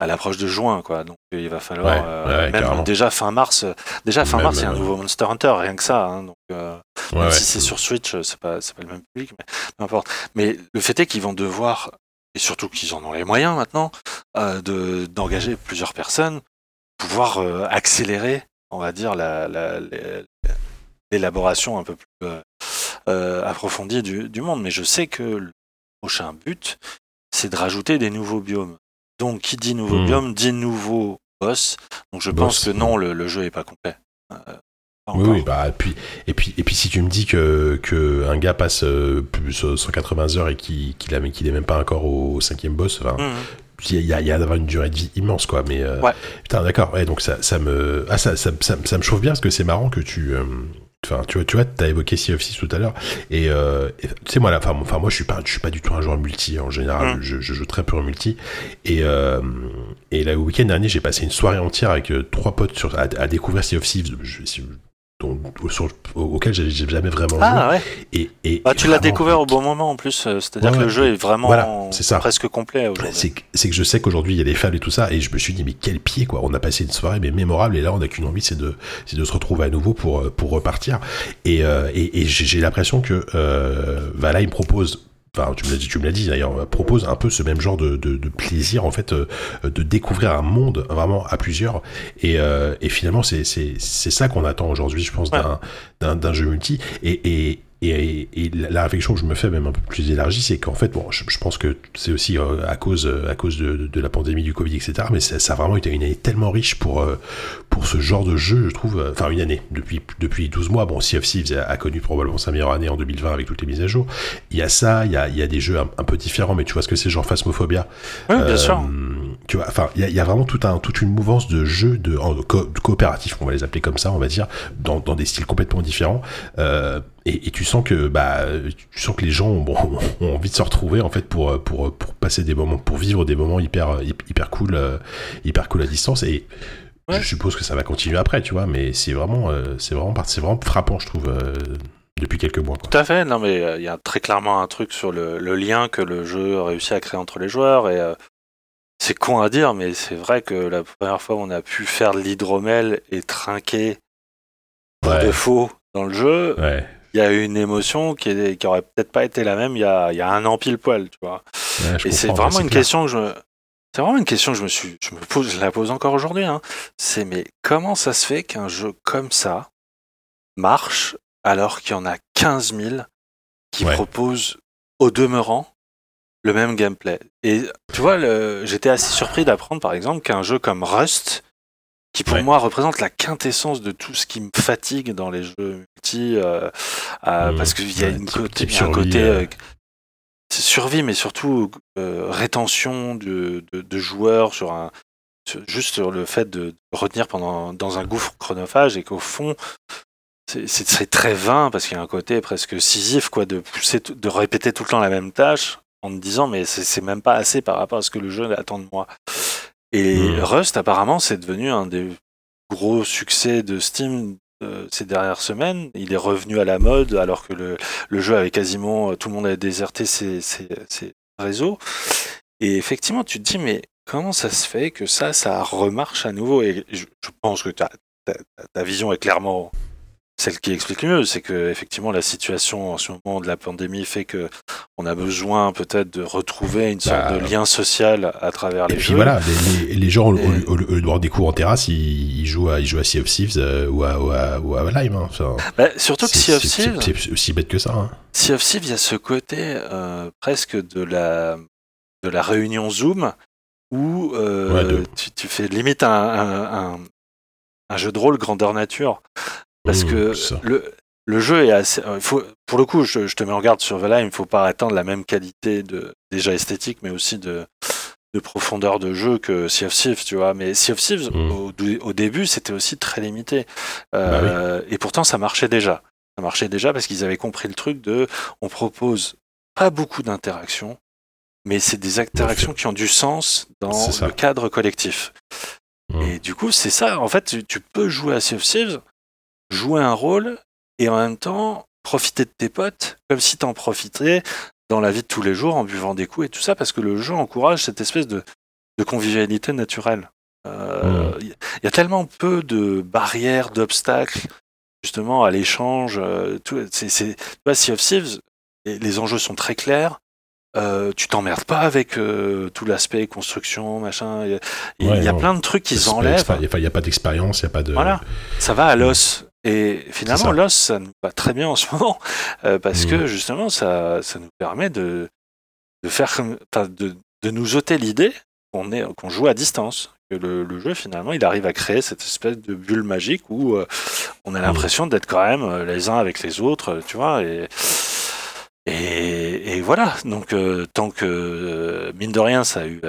à l'approche de juin, quoi. Donc il va falloir, Ouais, ouais, même déjà fin mars, déjà fin Même, mars, il y a un nouveau Monster Hunter, rien que ça. hein, donc Ouais, si c'est sur Switch, c'est pas, pas le même public, mais peu importe. Mais le fait est qu'ils vont devoir, et surtout qu'ils en ont les moyens maintenant, euh, de d'engager plusieurs personnes, pouvoir euh, accélérer, on va dire, la, la- la- l'élaboration un peu plus euh, euh, approfondie du, du monde. Mais je sais que le prochain but, c'est de rajouter des nouveaux biomes. Donc, qui dit nouveau Hmm. biome dit nouveau boss. Donc, je Boss, pense que non, le, le jeu est pas complet. Oui, bah, et puis, et puis, et puis, si tu me dis que, que un gars passe euh, plus de 180 heures et qu'il qu'il a- qu'il est même pas encore au cinquième boss, enfin, Mhm. Il y a, il y a d'avoir une durée de vie immense, quoi. Mais euh, Ouais. putain, d'accord. Ouais, donc ça, ça me, ah, ça, ça, me chauffe bien parce que c'est marrant que tu, euh, enfin, tu vois, tu vois, t'as évoqué Sea of Thieves tout à l'heure et, euh, et, tu sais moi, enfin, enfin, moi, je suis pas, je suis pas du tout un joueur multi en général. Mm. Je, je joue très peu en multi et euh, et là, le week-end dernier, j'ai passé une soirée entière avec trois potes sur, à, à découvrir Sea of Thieves. Je, dont- sur- auquel j'ai jamais vraiment joué. Ah ouais. Et, et, Ah, tu l'as découvert au bon moment en plus, euh, c'est-à-dire Ouais, que le jeu est vraiment Voilà, ça. presque complet. C'est que, je sais qu'aujourd'hui il y a des fables et tout ça, et je me suis dit, mais quel pied quoi. On a passé une soirée mais mémorable, et là on a qu'une envie, c'est de, c'est de se retrouver à nouveau pour, euh, pour repartir. Et, euh, et, et j'ai l'impression que euh, me propose. Enfin, tu me l'as dit, tu me l'as dit d'ailleurs, euh, propose un peu ce même genre de, de, de plaisir en fait, euh, de découvrir un monde vraiment à plusieurs. Et, euh, et finalement, c'est ça qu'on attend aujourd'hui, je pense, Ouais. d'un jeu multi. Et, et et, et la réflexion que je me fais, même un peu plus élargie, c'est qu'en fait, bon, je, je pense que c'est aussi euh, à cause, euh, à cause de, de la pandémie du Covid, etc. Mais ça, ça a vraiment été une année tellement riche pour, euh, pour ce genre de jeu, je trouve. Enfin, une année, depuis, depuis 12 mois. Bon, Sea of Thieves a, a connu probablement sa meilleure année en 2020 avec toutes les mises à jour. Il y a ça, il y a, il y a des jeux un, un peu différents, mais tu vois ce que c'est, genre Phasmophobia. Oui, bien Euh, sûr. Tu vois, enfin, il y, a- il y a vraiment tout un, toute une mouvance de jeux de, en- de co- de coopératifs, on va les appeler comme ça, on va dire, dans, dans des styles complètement différents. Euh, et, et tu sens que, bah, tu sens que les gens ont, bon, ont envie de se retrouver en fait pour, pour, pour passer des moments, pour vivre des moments hyper, hyper cool, euh, hyper cool à distance. Et Ouais. je suppose que ça va continuer après, tu vois. Mais c'est vraiment, euh, c'est vraiment, c'est vraiment frappant, je trouve, euh, depuis quelques mois. Quoi. Tout à fait. Non, mais euh, il y a très clairement un truc sur le, le lien que le jeu a réussi à créer entre les joueurs et euh, c'est con à dire, mais c'est vrai que la première fois on a pu faire de l'hydromel et trinquer par Ouais. défaut dans le jeu, Ouais. Il y a une émotion qui, est, qui aurait peut-être pas été la même il y a, il y a un an pile poil, tu vois. Ouais, Et c'est vraiment une clair. question que je c'est vraiment une question que je me suis je me pose je la pose encore aujourd'hui hein. C'est mais comment ça se fait qu'un jeu comme ça marche alors qu'il y en a 15 000 qui Ouais. proposent au demeurant le même gameplay? Et tu vois, le- j'étais assez surpris d'apprendre par exemple qu'un jeu comme Rust, qui pour Ouais. moi représente la quintessence de tout ce qui me fatigue dans les jeux multi, euh, euh, Mmh. parce qu'il y a une côté, a un survie, côté euh. survie, mais surtout rétention de, de, de joueurs sur un sur- juste sur le fait de retenir pendant dans un gouffre chronophage et qu'au fond c'est- très vain parce qu'il y a un côté presque scisif quoi de pousser de répéter tout le temps la même tâche en me disant mais c'est même pas assez par rapport à ce que le jeu attend de moi et Mm. Rust apparemment c'est devenu un des gros succès de Steam euh, ces dernières semaines. Il est revenu à la mode alors que le, le jeu avait quasiment tout le monde avait déserté ses, ses, ses réseaux. Et effectivement tu te dis mais comment ça se fait que ça ça remarche à nouveau? Et je, je pense que ta, ta, ta vision est clairement celle qui explique le mieux, c'est que effectivement la situation en ce moment de la pandémie fait que on a besoin peut-être de retrouver une sorte Bah, de lien social à travers Et les puis jeux. voilà, les, les- gens, au, Et- au- lieu de boire des coups en terrasse, ils, ils jouent à, ils jouent à Sea of Thieves euh, ou, à, ou, à, ou à Lime. hein. Enfin, Bah, surtout que Sea of Thieves, c'est- aussi bête que ça. hein. Sea of Thieves, il y a ce côté euh, presque de la de la réunion Zoom où euh, Ouais, de- tu, tu fais limite un, un, un- un jeu de rôle grandeur nature parce Mmh, que le le jeu est assez. euh, il faut, pour le coup, je, je te mets en garde sur Valheim, il ne faut pas attendre la même qualité de déjà esthétique, mais aussi de, de profondeur de jeu que Sea of Thieves, tu vois. Mais Sea of Thieves, Mm. au, au début, c'était aussi très limité. Euh, Et pourtant, ça marchait déjà. Ça marchait déjà parce qu'ils avaient compris le truc de on propose pas beaucoup d'interactions, mais c'est des interactions qui ont du sens dans le cadre collectif. Mm. Et du coup, c'est ça. En fait, tu, tu peux jouer à Sea of Thieves, jouer un rôle et en même temps profiter de tes potes comme si t'en profitais dans la vie de tous les jours en buvant des coups et tout ça parce que le jeu encourage cette espèce de, de convivialité naturelle. Euh, Il y a tellement peu de barrières, d'obstacles justement à l'échange. euh, c'est, c'est, tu vois, Sea of Thieves, les, enjeux sont très clairs. Euh, tu t'emmerdes pas avec euh, tout l'aspect construction, machin. Il y a, il y a plein de trucs qu'ils enlèvent. Il n'y a, pas d'expérience, il n'y a pas de. Voilà. Ça va à l'os. Et finalement, l'os, ça nous va très bien en ce moment, euh, parce Mm. que justement, ça, ça nous permet de, de faire, de, de nous ôter l'idée qu'on est, qu'on joue à distance. Que le, le jeu, finalement, il arrive à créer cette espèce de bulle magique où euh, on a l'impression d'être quand même euh, les uns avec les autres, tu vois. Et, et, et voilà. Donc, euh, tant que, mine de rien, ça a eu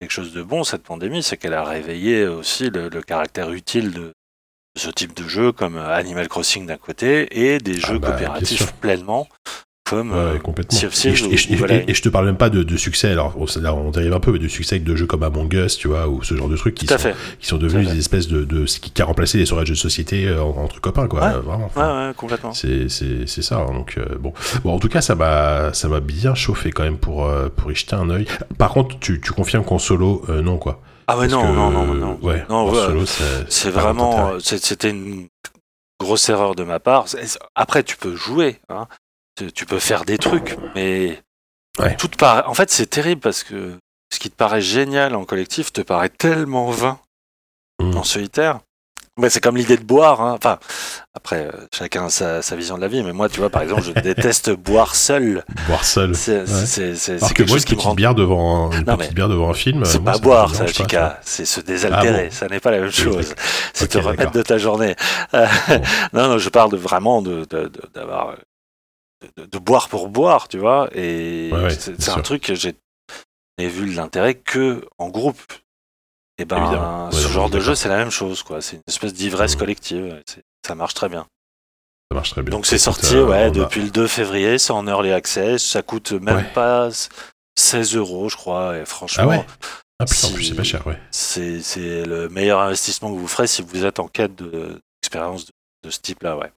quelque chose de bon, cette pandémie, c'est qu'elle a réveillé aussi le, le caractère utile de ce type de jeu comme euh, Animal Crossing d'un côté et des Ah jeux bah, coopératifs pleinement comme Ouais, euh, complètement. Sea of Et, je- et je- ou et- Valheim. et je te parle même pas de, de succès. Alors, on, là, on dérive un peu, mais de succès avec de jeux comme Among Us, tu vois, ou ce genre de trucs qui sont, fait. qui sont devenus des espèces de, de ce qui, qui a remplacé les soirées de jeux de société euh, entre copains, quoi. Ouais. Vraiment. Ouais, Enfin, ouais, complètement. C'est ça. hein, donc euh, bon bon en tout cas ça m'a ça m'a bien chauffé quand même pour euh, pour y jeter un œil. Par contre tu, tu confirmes qu'en solo euh, non quoi. Ah ouais, non, que, non, non, non. Ouais. Non, ouais, c'est vraiment, c'était une grosse erreur de ma part. Après, tu peux jouer, hein. tu, peux faire des trucs, mais Ouais. tout te paraît- En fait, c'est terrible parce que ce qui te paraît génial en collectif te paraît tellement vain Mm. en solitaire. Mais c'est comme l'idée de boire. hein. Enfin, après, euh, chacun a sa, sa vision de la vie. Mais moi, tu vois, par exemple, je déteste boire seul. boire seul. C'est Ouais. Alors que moi une petite rend bière devant un- une Non, petite bière devant un film. C'est moi, pas boire, ça, Chica. C'est se désaltérer. Ah ça n'est pas la même chose. C'est te remettre de ta journée. Euh, non, non, je parle de vraiment de- de- euh, de, de- de boire pour boire, tu vois. Et Ouais, ouais, c'est un truc que j'ai vu l'intérêt que en groupe. Et ben, Évidemment. Ouais, ce genre de jeu, c'est la même chose, quoi. C'est une espèce d'ivresse Mhm. collective. Ça marche très bien. Ça marche très bien. Donc c'est sorti, euh, ouais, a- depuis le 2 février. C'est en early access. Ça coûte même Ouais. pas 16 euros, je crois. Et franchement, Ah ouais. Ah putain, en plus si- c'est pas cher ouais. c'est c'est le meilleur investissement que vous ferez si vous êtes en quête de- d'expérience de, de ce type-là, ouais.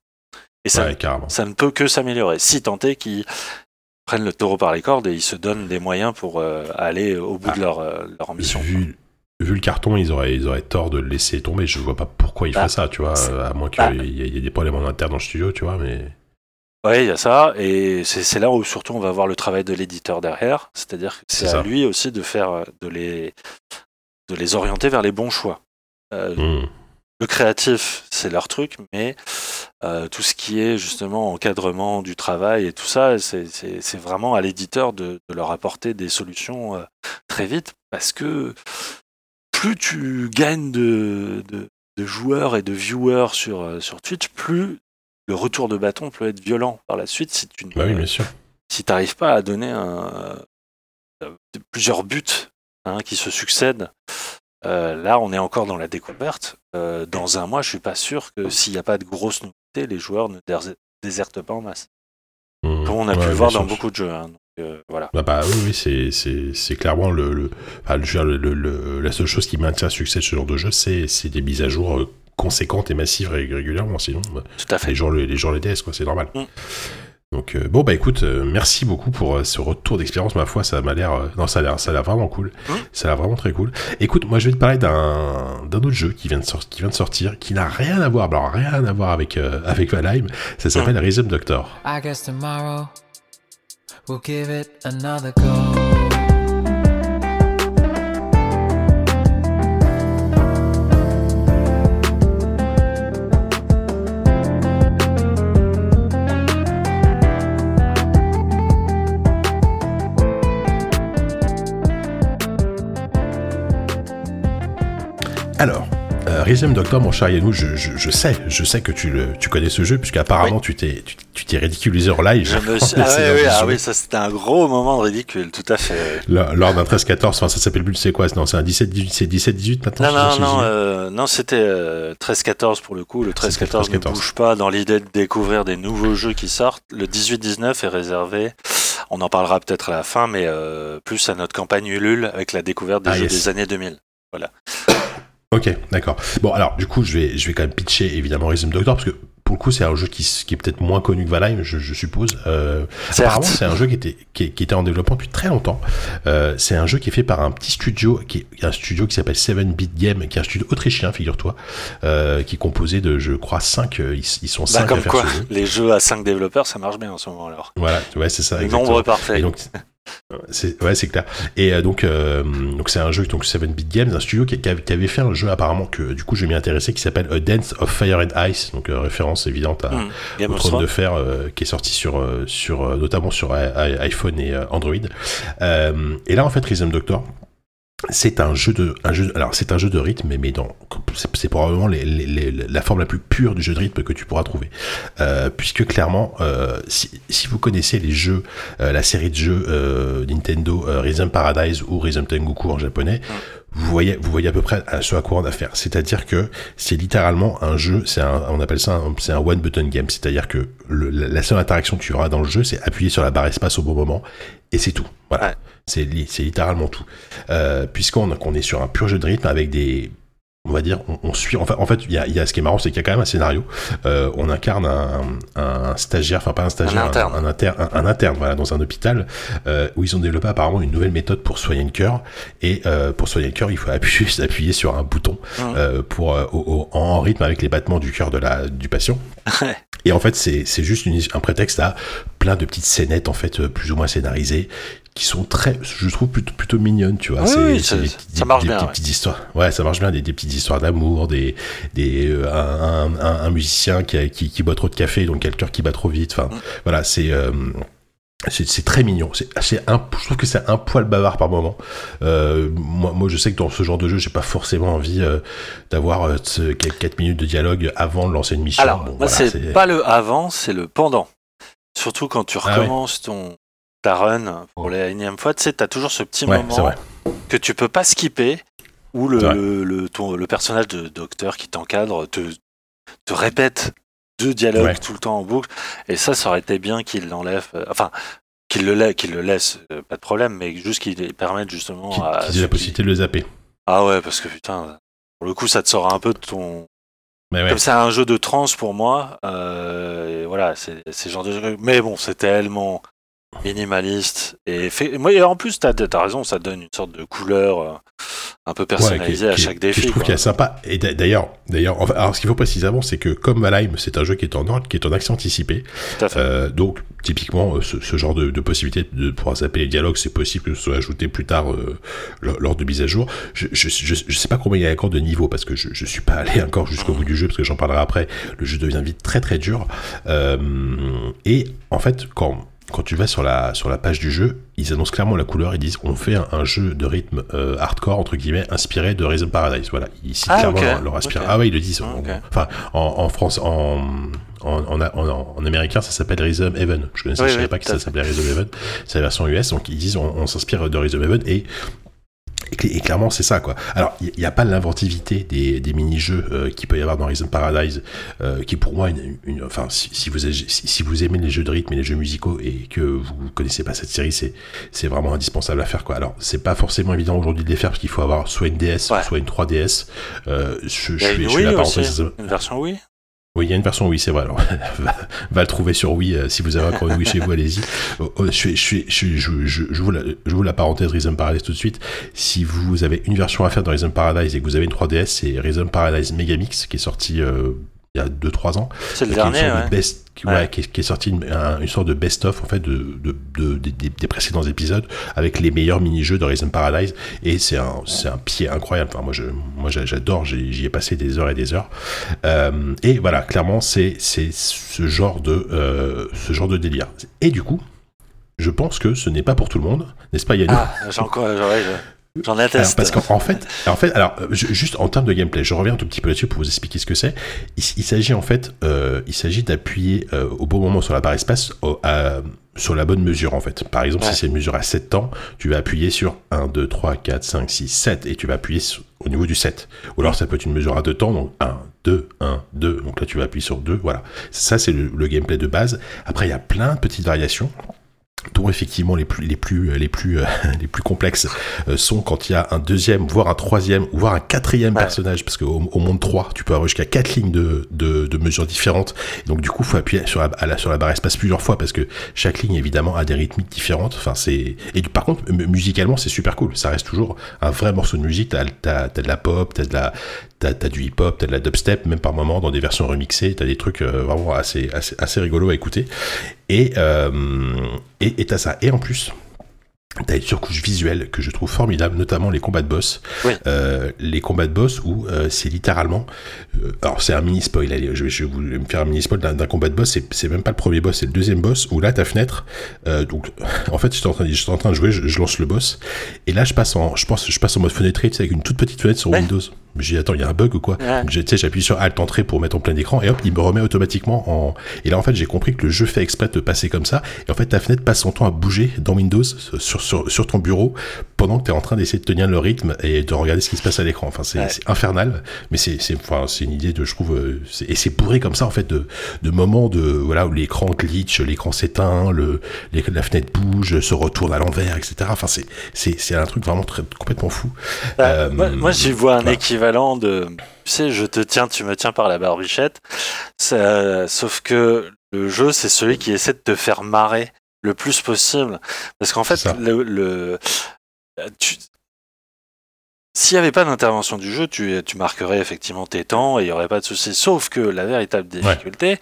Et ça, Ouais ça ne peut que s'améliorer. Si tant est qu'il prennent le taureau par les cordes et ils se donnent des moyens pour euh, aller au bout Ah. de leur, euh, leur ambition. Vu, vu le carton, ils auraient, ils auraient tort de le laisser tomber. Je vois pas pourquoi ils Bah, feraient ça, tu vois. À moins qu'il bah. y, ait- il y ait des problèmes en interne dans le studio, tu vois. Mais Ouais, il y a ça, et c'est là où surtout on va voir le travail de l'éditeur derrière, c'est-à-dire que c'est à lui aussi de faire, de les, de les orienter vers les bons choix. Euh, hmm, Le créatif, c'est leur truc, mais euh, tout ce qui est justement encadrement du travail et tout ça, c'est vraiment à l'éditeur de, de leur apporter des solutions euh, très vite, parce que plus tu gagnes de, de- de joueurs et de viewers sur, euh, sur Twitch, plus le retour de bâton peut être violent par la suite si tu bah oui, bien sûr. si t'arrives pas à donner un, euh, plusieurs buts hein, qui se succèdent, euh, là on est encore dans la découverte. Euh, dans un mois, je suis pas sûr que s'il n'y a pas de grosses nouveautés, les joueurs ne dés- désertent pas en masse. Hmm, Comme on a ouais, pu le voir dans beaucoup de jeux. hein. Euh, voilà. Bah, bah oui, oui, c'est, c'est, c'est clairement le, le, enfin, je veux dire, le- le- le- la seule chose qui maintient le succès de ce genre de jeu, c'est, c'est des mises à jour euh, conséquentes et massives ré- régulièrement. Sinon, bah, Tout à fait. les gens, les, les gens les DS, quoi, c'est normal. Mm. Donc euh, bon bah écoute, euh, merci beaucoup pour euh, ce retour d'expérience. Ma foi, ça m'a l'air, euh, non, ça a l'air, ça a l'air vraiment cool. Mm. Ça a l'air vraiment très cool. Écoute, moi je vais te parler d'un, d'un autre jeu qui vient de sortir, qui vient de sortir, qui n'a rien à voir, alors rien à voir avec euh, avec Valheim. Ça s'appelle Rhythm Doctor. I guess tomorrow we'll give it another go. Alors, euh, Rhythm Doctor, mon cher Yannou, je, je, je sais, je sais que tu, le, tu connais ce jeu, puisqu'apparemment tu t'es, tu, t'es ridiculisé en live. Je me suis- Ah, ouais, ouais, ah oui, ça c'était un gros moment de ridicule, tout à fait. Lors, lors d'un 13-14, enfin ça s'appelle plus, c'est quoi Non, c'est un 17-18, c'est 17-18 maintenant Non, non, non, euh, non c'était euh, 13-14 pour le coup. Le C'était 13-14 ne 13-14. bouge pas dans l'idée de découvrir des nouveaux jeux qui sortent. Le 18-19 est réservé, on en parlera peut-être à la fin, mais euh, plus à notre campagne Ulule avec la découverte des Ah, jeux yes. des années 2000. Ok, d'accord. Bon, alors, du coup, je vais, je vais quand même pitcher évidemment Rhythm Doctor parce que pour le coup, c'est un jeu qui, qui est peut-être moins connu que Valheim, je, je suppose. Euh, apparemment, c'est un jeu qui était, qui, était en développement depuis très longtemps. Euh, c'est un jeu qui est fait par un petit studio, qui est un studio qui s'appelle 7-Bit Game, qui est un studio autrichien, figure-toi, euh, qui est composé de, je crois, 5 ils, ils sont bah, 5 à comme faire quoi, ce jeu. les jeux à 5 développeurs, ça marche bien en ce moment alors. Voilà, ouais, c'est ça. Le exactement. nombre parfait. Et donc, c'est ouais, c'est clair. Et euh, donc, euh, donc c'est un jeu donc 7 Bit Games, un studio qui, qui avait qui avait fait un jeu apparemment que du coup je m'y intéressé qui s'appelle A Dance of Fire and Ice, donc euh, référence évidente à, au of Trône de Fer euh, qui est sorti sur euh, sur euh, notamment sur iPhone et euh, Android. Euh, et là en fait Rhythm Doctor c'est un jeu de un jeu alors c'est un jeu de rythme mais, dans c'est probablement les- les- les- la forme la plus pure du jeu de rythme que tu pourras trouver. Euh, puisque clairement euh, si, si vous connaissez les jeux euh, la série de jeux euh, Nintendo euh, Rhythm Paradise ou Rhythm Tengoku en japonais vous voyez vous voyez à peu près à ce à quoi on a affaire. C'est-à-dire que c'est littéralement un jeu c'est un on appelle ça un, c'est un one button game. C'est-à-dire que le- la la seule interaction que tu auras dans le jeu c'est appuyer sur la barre espace au bon moment et c'est tout. Voilà. Ouais. C'est li- c'est littéralement tout euh, puisqu'on qu'on est sur un pur jeu de rythme avec des on va dire, on, on suit. En fait, il y a, y a ce qui est marrant, c'est qu'il y a quand même un scénario. Euh, on incarne un, un stagiaire, enfin pas un stagiaire, Un interne. un, inter- un- un interne, voilà, dans un hôpital euh, où ils ont développé apparemment une nouvelle méthode pour soigner le cœur. Et euh, pour soigner le cœur, il faut appuyer, appuyer sur un bouton pour au- au- en rythme avec les battements du cœur de la du patient. Et en fait, c'est juste une- un prétexte à plein de petites scénettes en fait plus ou moins scénarisées qui sont très, je trouve plutôt, plutôt mignonnes, tu vois. Oui, ça- des, ça marche des- bien, des ouais. petites histoires. Ouais, ça marche bien, des, des petites histoires d'amour, des, des euh, un, un- un musicien qui, a- qui, qui boit trop de café, donc cœur qui bat trop vite. Enfin, Mm. voilà, c'est euh, c'est c'est très mignon. C'est un, je trouve que c'est un poil bavard par moment. Euh, moi, moi, je sais que dans ce genre de jeu, j'ai pas forcément envie euh, d'avoir euh, ce- 4 minutes de dialogue avant de lancer une mission. Alors, Bon, voilà, c'est pas le avant, c'est le pendant. Surtout quand tu Ah ouais. recommences ton ta run pour la énième fois, tu sais, t'as toujours ce petit Ouais, moment que tu peux pas skipper, où le, C'est vrai. le, le- ton- le personnage de docteur qui t'encadre te, te répète deux dialogues Ouais. tout le temps en boucle. Et ça, ça aurait été bien qu'il l'enlève. euh, enfin, qu'il le, la- qu'il le laisse, euh, pas de problème, mais juste qu'il permette justement à. la qui- possibilité de le zapper. Ah ouais, parce que putain, pour le coup, ça te sort un peu de ton, Mais ouais. comme c'est un jeu de trance pour moi, euh, et voilà, c'est c'est ce genre de. Mais bon, c'est tellement minimaliste et fait. Moi, et en plus, t'as as raison, ça donne une sorte de couleur euh, un peu personnalisée Ouais, à qui- chaque défi. Je trouve qu'il est sympa. Et d'a- d'ailleurs, d'ailleurs, enfin, alors ce qu'il faut préciser avant, c'est que comme Valheim, c'est un jeu qui est en ordre, qui est en accès anticipé. Euh, donc, typiquement, euh, ce, ce genre de, de possibilité de pouvoir zapper les dialogues, c'est possible que ce soit ajouté plus tard euh, lors, lors de mise à jour. Je, je, je, je sais pas combien il y a encore de niveaux parce que je, je suis pas allé encore jusqu'au bout du jeu parce que j'en parlerai après. Le jeu devient vite très très dur. Euh, et en fait, quand quand tu vas sur la, sur la page du jeu, ils annoncent clairement la couleur, ils disent on fait un, un jeu de rythme euh, hardcore, entre guillemets, inspiré de Rhythm Paradise. Voilà, ils citent Ah, clairement leur, leur. Ah ouais, ils le disent. Ah. Enfin, en, en France, en, en, américain, ça s'appelle Rhythm Heaven. Je Oui, je savais oui, pas que ça s'appelait Rhythm Heaven. C'est la version US, donc ils disent on, on s'inspire de Rhythm Heaven et et, cl- et clairement, c'est ça, quoi. Alors, il n'y a pas l'inventivité des, des mini-jeux euh, qu'il peut y avoir dans Rhythm Paradise, euh, qui pour moi, une, une- enfin, si, si vous, avez- si, si vous aimez les jeux de rythme et les jeux musicaux et que vous connaissez pas cette série, c'est, c'est vraiment indispensable à faire, quoi. Alors, c'est pas forcément évident aujourd'hui de les faire parce qu'il faut avoir soit une DS, Ouais. soit une 3DS. Euh, je, je une je la aussi, parenthèse. une version Wii. Oui, il y a une version Wii, c'est vrai. Alors, va, le trouver sur Wii. euh, si vous avez un Wii chez vous, allez-y. Oh, oh, je, je vous la, je vous la parenthèse Rhythm Paradise tout de suite. Si vous avez une version à faire dans Rhythm Paradise et que vous avez une 3DS, c'est Rhythm Paradise Megamix qui est sorti euh, il y a 2-3 ans. C'est le qui est une dernier, de best, qui, Ouais. ouais, qui est, qui est sorti une, un- une sorte de best-of en fait de, de, de- des- précédents épisodes avec les meilleurs mini-jeux de Rhythm Paradise et c'est un, un pied incroyable. Enfin, moi, je, moi, j'a- j'adore. J'y ai passé des heures et des heures. Euh, et voilà, clairement, c'est c'est ce genre de euh, ce genre de délire. Et du coup, je pense que ce n'est pas pour tout le monde, n'est-ce pas, Yannou? Ah, ouais, j'en atteste. parce qu'en en fait, en fait, alors euh, ju- juste en termes de gameplay, je reviens un tout petit peu là-dessus pour vous expliquer ce que c'est. Il, il s'agit en fait, euh, il s'agit d'appuyer euh, au bon moment sur la barre espace au- à- sur la bonne mesure en fait. Par exemple, Ouais. si c'est une mesure à 7 temps, tu vas appuyer sur 1, 2, 3, 4, 5, 6, 7 et tu vas appuyer sur- au niveau du 7. Ou alors ça peut être une mesure à 2 temps, donc 1, 2, 1, 2. Donc là tu vas appuyer sur 2, voilà. Ça c'est le, le gameplay de base. Après il y a plein de petites variations dont effectivement les plus les plus les plus euh, les plus complexes euh, sont quand il y a un deuxième voire un troisième voire un quatrième Ouais. personnage. Parce qu'au au monde 3 tu peux avoir jusqu'à quatre lignes de, de, de mesures différentes. Donc du coup faut appuyer sur la, à la- sur la barre espace plusieurs fois. Parce que chaque ligne évidemment a des rythmiques différentes. Enfin c'est et par contre mu- musicalement c'est super cool. Ça reste toujours un vrai morceau de musique. T'as t'as t'as de la pop t'as de la t'as t'as du hip hop t'as de la dubstep même par moment dans des versions remixées t'as des trucs euh, vraiment assez assez assez rigolo à écouter et euh, et et t'as ça et en plus T'as une surcouche visuelle que je trouve formidable, notamment les combats de boss. Oui. Euh, les combats de boss où euh, c'est littéralement. euh, alors c'est un mini spoil. Allez, je vais, je me faire un mini spoil d'un combat de boss. C'est c'est même pas le premier boss, c'est le deuxième boss où là ta fenêtre. donc en fait, en train, de- j'étais en train de jouer, je, je lance le boss et là je passe en, je pense, je passe en mode fenêtré, tu sais, avec une toute petite fenêtre sur Ouais. Windows. J'ai dit attends, il y a un bug ou quoi Ouais. Tu sais, j'appuie sur Alt entrée pour mettre en plein écran et hop, il me remet automatiquement en. Et là en fait, j'ai compris que le jeu fait exprès de passer comme ça. Et en fait, ta fenêtre passe son temps à bouger dans Windows sur, sur, sur ton bureau pendant que tu es en train d'essayer de tenir le rythme et de regarder ce qui se passe à l'écran. Enfin, c'est Ouais. infernal, mais c'est enfin, c'est une idée de, je trouve, euh, et c'est bourré comme ça en fait de, de moments de voilà où l'écran glitch, l'écran s'éteint, le les- la fenêtre bouge, se retourne à l'envers, etc. Enfin, c'est un truc vraiment très, complètement fou. Euh, moi, moi, j'y vois un voilà. équivalent de, tu sais, je te tiens, tu me tiens par la barbichette. Sauf que le jeu, c'est celui qui essaie de te faire marrer le plus possible. Parce qu'en fait, le- tu- s'il n'y avait pas d'intervention du jeu, tu, tu marquerais effectivement tes temps et il n'y aurait pas de souci. Sauf que la véritable difficulté,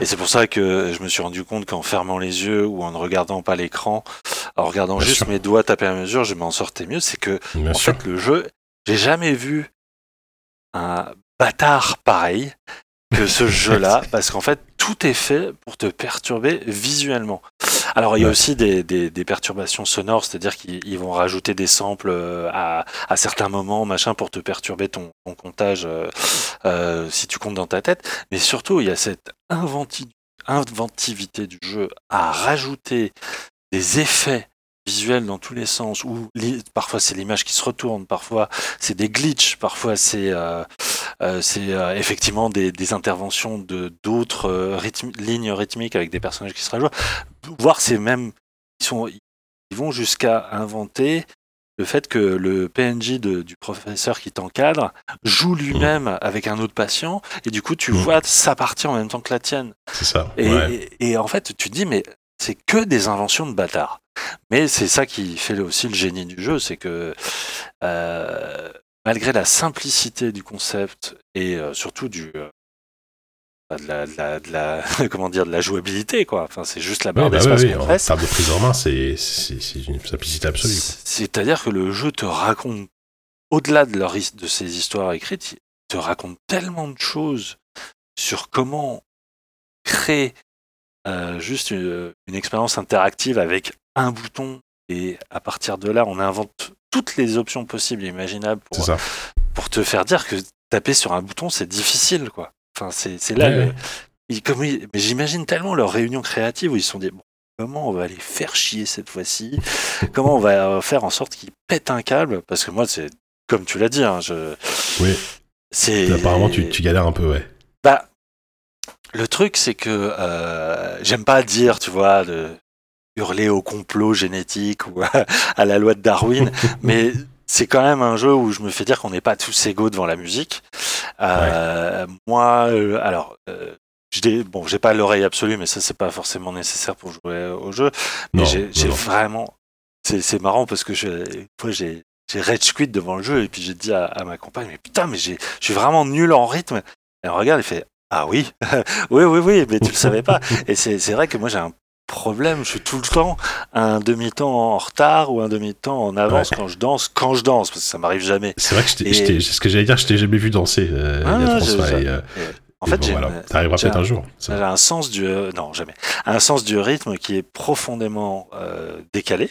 et c'est pour ça que je me suis rendu compte qu'en fermant les yeux ou en ne regardant pas l'écran, en regardant Bien juste sûr. mes doigts taper à mesure, je m'en sortais mieux. C'est que Bien en sûr. fait, le jeu, j'ai jamais vu un bâtard pareil que ce jeu-là, parce qu'en fait, tout est fait pour te perturber visuellement. Alors, il y a aussi des, des- des perturbations sonores, c'est-à-dire qu'ils ils vont rajouter des samples euh, à, à certains moments, machin, pour te perturber ton, ton comptage euh, euh, si tu comptes dans ta tête. Mais surtout, il y a cette inventi- inventivité du jeu à rajouter des effets visuels dans tous les sens, où parfois c'est l'image qui se retourne, parfois c'est des glitches, parfois c'est euh, euh, c'est euh, effectivement des, des interventions de d'autres rythmi- lignes rythmiques avec des personnages qui se rajoutent. Voire c'est même ils sont ils vont jusqu'à inventer le fait que le PNJ de- du professeur qui t'encadre joue lui-même avec un autre patient et du coup tu Mm. vois sa partie en même temps que la tienne. C'est ça. Et, ouais. et- et en fait, tu te dis, mais c'est que des inventions de bâtards. Mais c'est ça qui fait aussi le génie du jeu, c'est que euh, malgré la simplicité du concept et euh, surtout du euh, de la, de la- de la- comment dire de la jouabilité quoi. Enfin c'est juste la barre bah d'espace oui, en termes de prise en main, c'est une simplicité absolue. C'est-à-dire que le jeu te raconte, au-delà de, leur, de ses histoires écrites, il te raconte tellement de choses sur comment créer euh, juste une, une expérience interactive avec un bouton et à partir de là, on invente toutes les options possibles et imaginables pour, ça. pour te faire dire que taper sur un bouton, c'est difficile, quoi. Enfin, c'est là Ouais, le- comme mais j'imagine tellement leur réunion créative où ils se sont dit bon, comment on va les faire chier cette fois-ci? Comment on va euh, faire en sorte qu'ils pètent un câble? Parce que moi, c'est comme tu l'as dit, hein, je. Oui. C'est. Apparemment, tu, tu galères un peu, ouais. Le truc, c'est que euh, j'aime pas dire, tu vois, de hurler au complot génétique ou à, à la loi de Darwin, mais c'est quand même un jeu où je me fais dire qu'on n'est pas tous égaux devant la musique. Euh, Moi, euh, alors. Euh, j'ai bon, j'ai pas l'oreille absolue, mais ça c'est pas forcément nécessaire pour jouer au jeu. Mais Non, j'ai non, j'ai non. vraiment, c'est c'est marrant parce que je, une fois j'ai j'ai rage quit devant le jeu et puis j'ai dit à, à ma compagne, mais putain, mais j'ai, je suis vraiment nul en rythme. Et elle regarde et fait, ah oui, oui, oui, oui, mais tu le savais pas. Et c'est vrai que moi j'ai un problème, je suis tout le temps un demi-temps en retard ou un demi-temps en avance quand je danse, quand je danse, parce que ça m'arrive jamais. C'est vrai que je t'ai- Et- ce que j'allais dire, je t'ai jamais vu danser. euh, Ah, il y a et, euh, En fait, bon, j'ai voilà. peut-être un- un jour. J'ai un sens du euh, non jamais un sens du rythme qui est profondément euh, décalé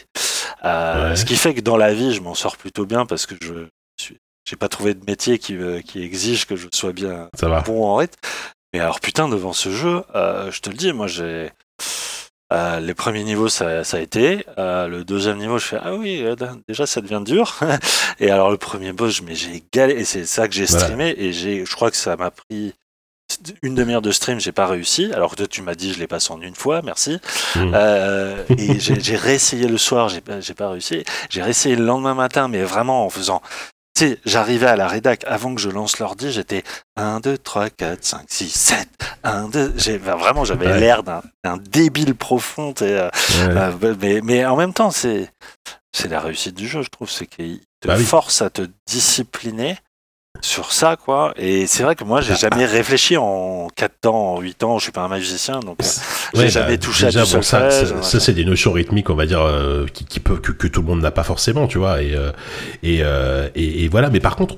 Ouais. ce qui fait que dans la vie je m'en sors plutôt bien parce que je j'ai pas trouvé de métier qui euh, qui exige que je sois bien Ça va. bon en rythme mais alors putain devant ce jeu euh, je te le dis moi j'ai euh, les premiers niveaux ça, ça a été Euh, le deuxième niveau je fais ah oui euh, déjà ça devient dur et alors le premier boss je- mais j'ai galéré et c'est ça que j'ai Voilà. streamé et j'ai je crois que ça m'a pris une demi-heure de stream, j'ai pas réussi. Alors que tu m'as dit, je l'ai passé en une fois, merci. Mm. Euh, et j'ai j'ai réessayé le soir, j'ai j'ai pas réussi. J'ai réessayé le lendemain matin, mais vraiment en faisant. Tu sais, j'arrivais à la rédac avant que je lance l'ordi, j'étais 1, 2, 3, 4, 5, 6, 7, 1, 2. J'ai, enfin, vraiment, j'avais Ouais. l'air d'un, débile profond. euh, Ouais. euh, mais, mais en même temps, c'est, c'est la réussite du jeu, je trouve. C'est qu'il te Bah oui. force à te discipliner sur ça, quoi. Et c'est vrai que moi, j'ai jamais réfléchi en 4 ans, en 8 ans. Je suis pas un magicien, donc euh, j'ai Ouais, jamais bah, touché déjà, à du bon, ça, c'est des notions rythmiques, on va dire, euh, qui, que, que tout le monde n'a pas forcément, tu vois. Et, euh, et, euh, et, et voilà. Mais par contre,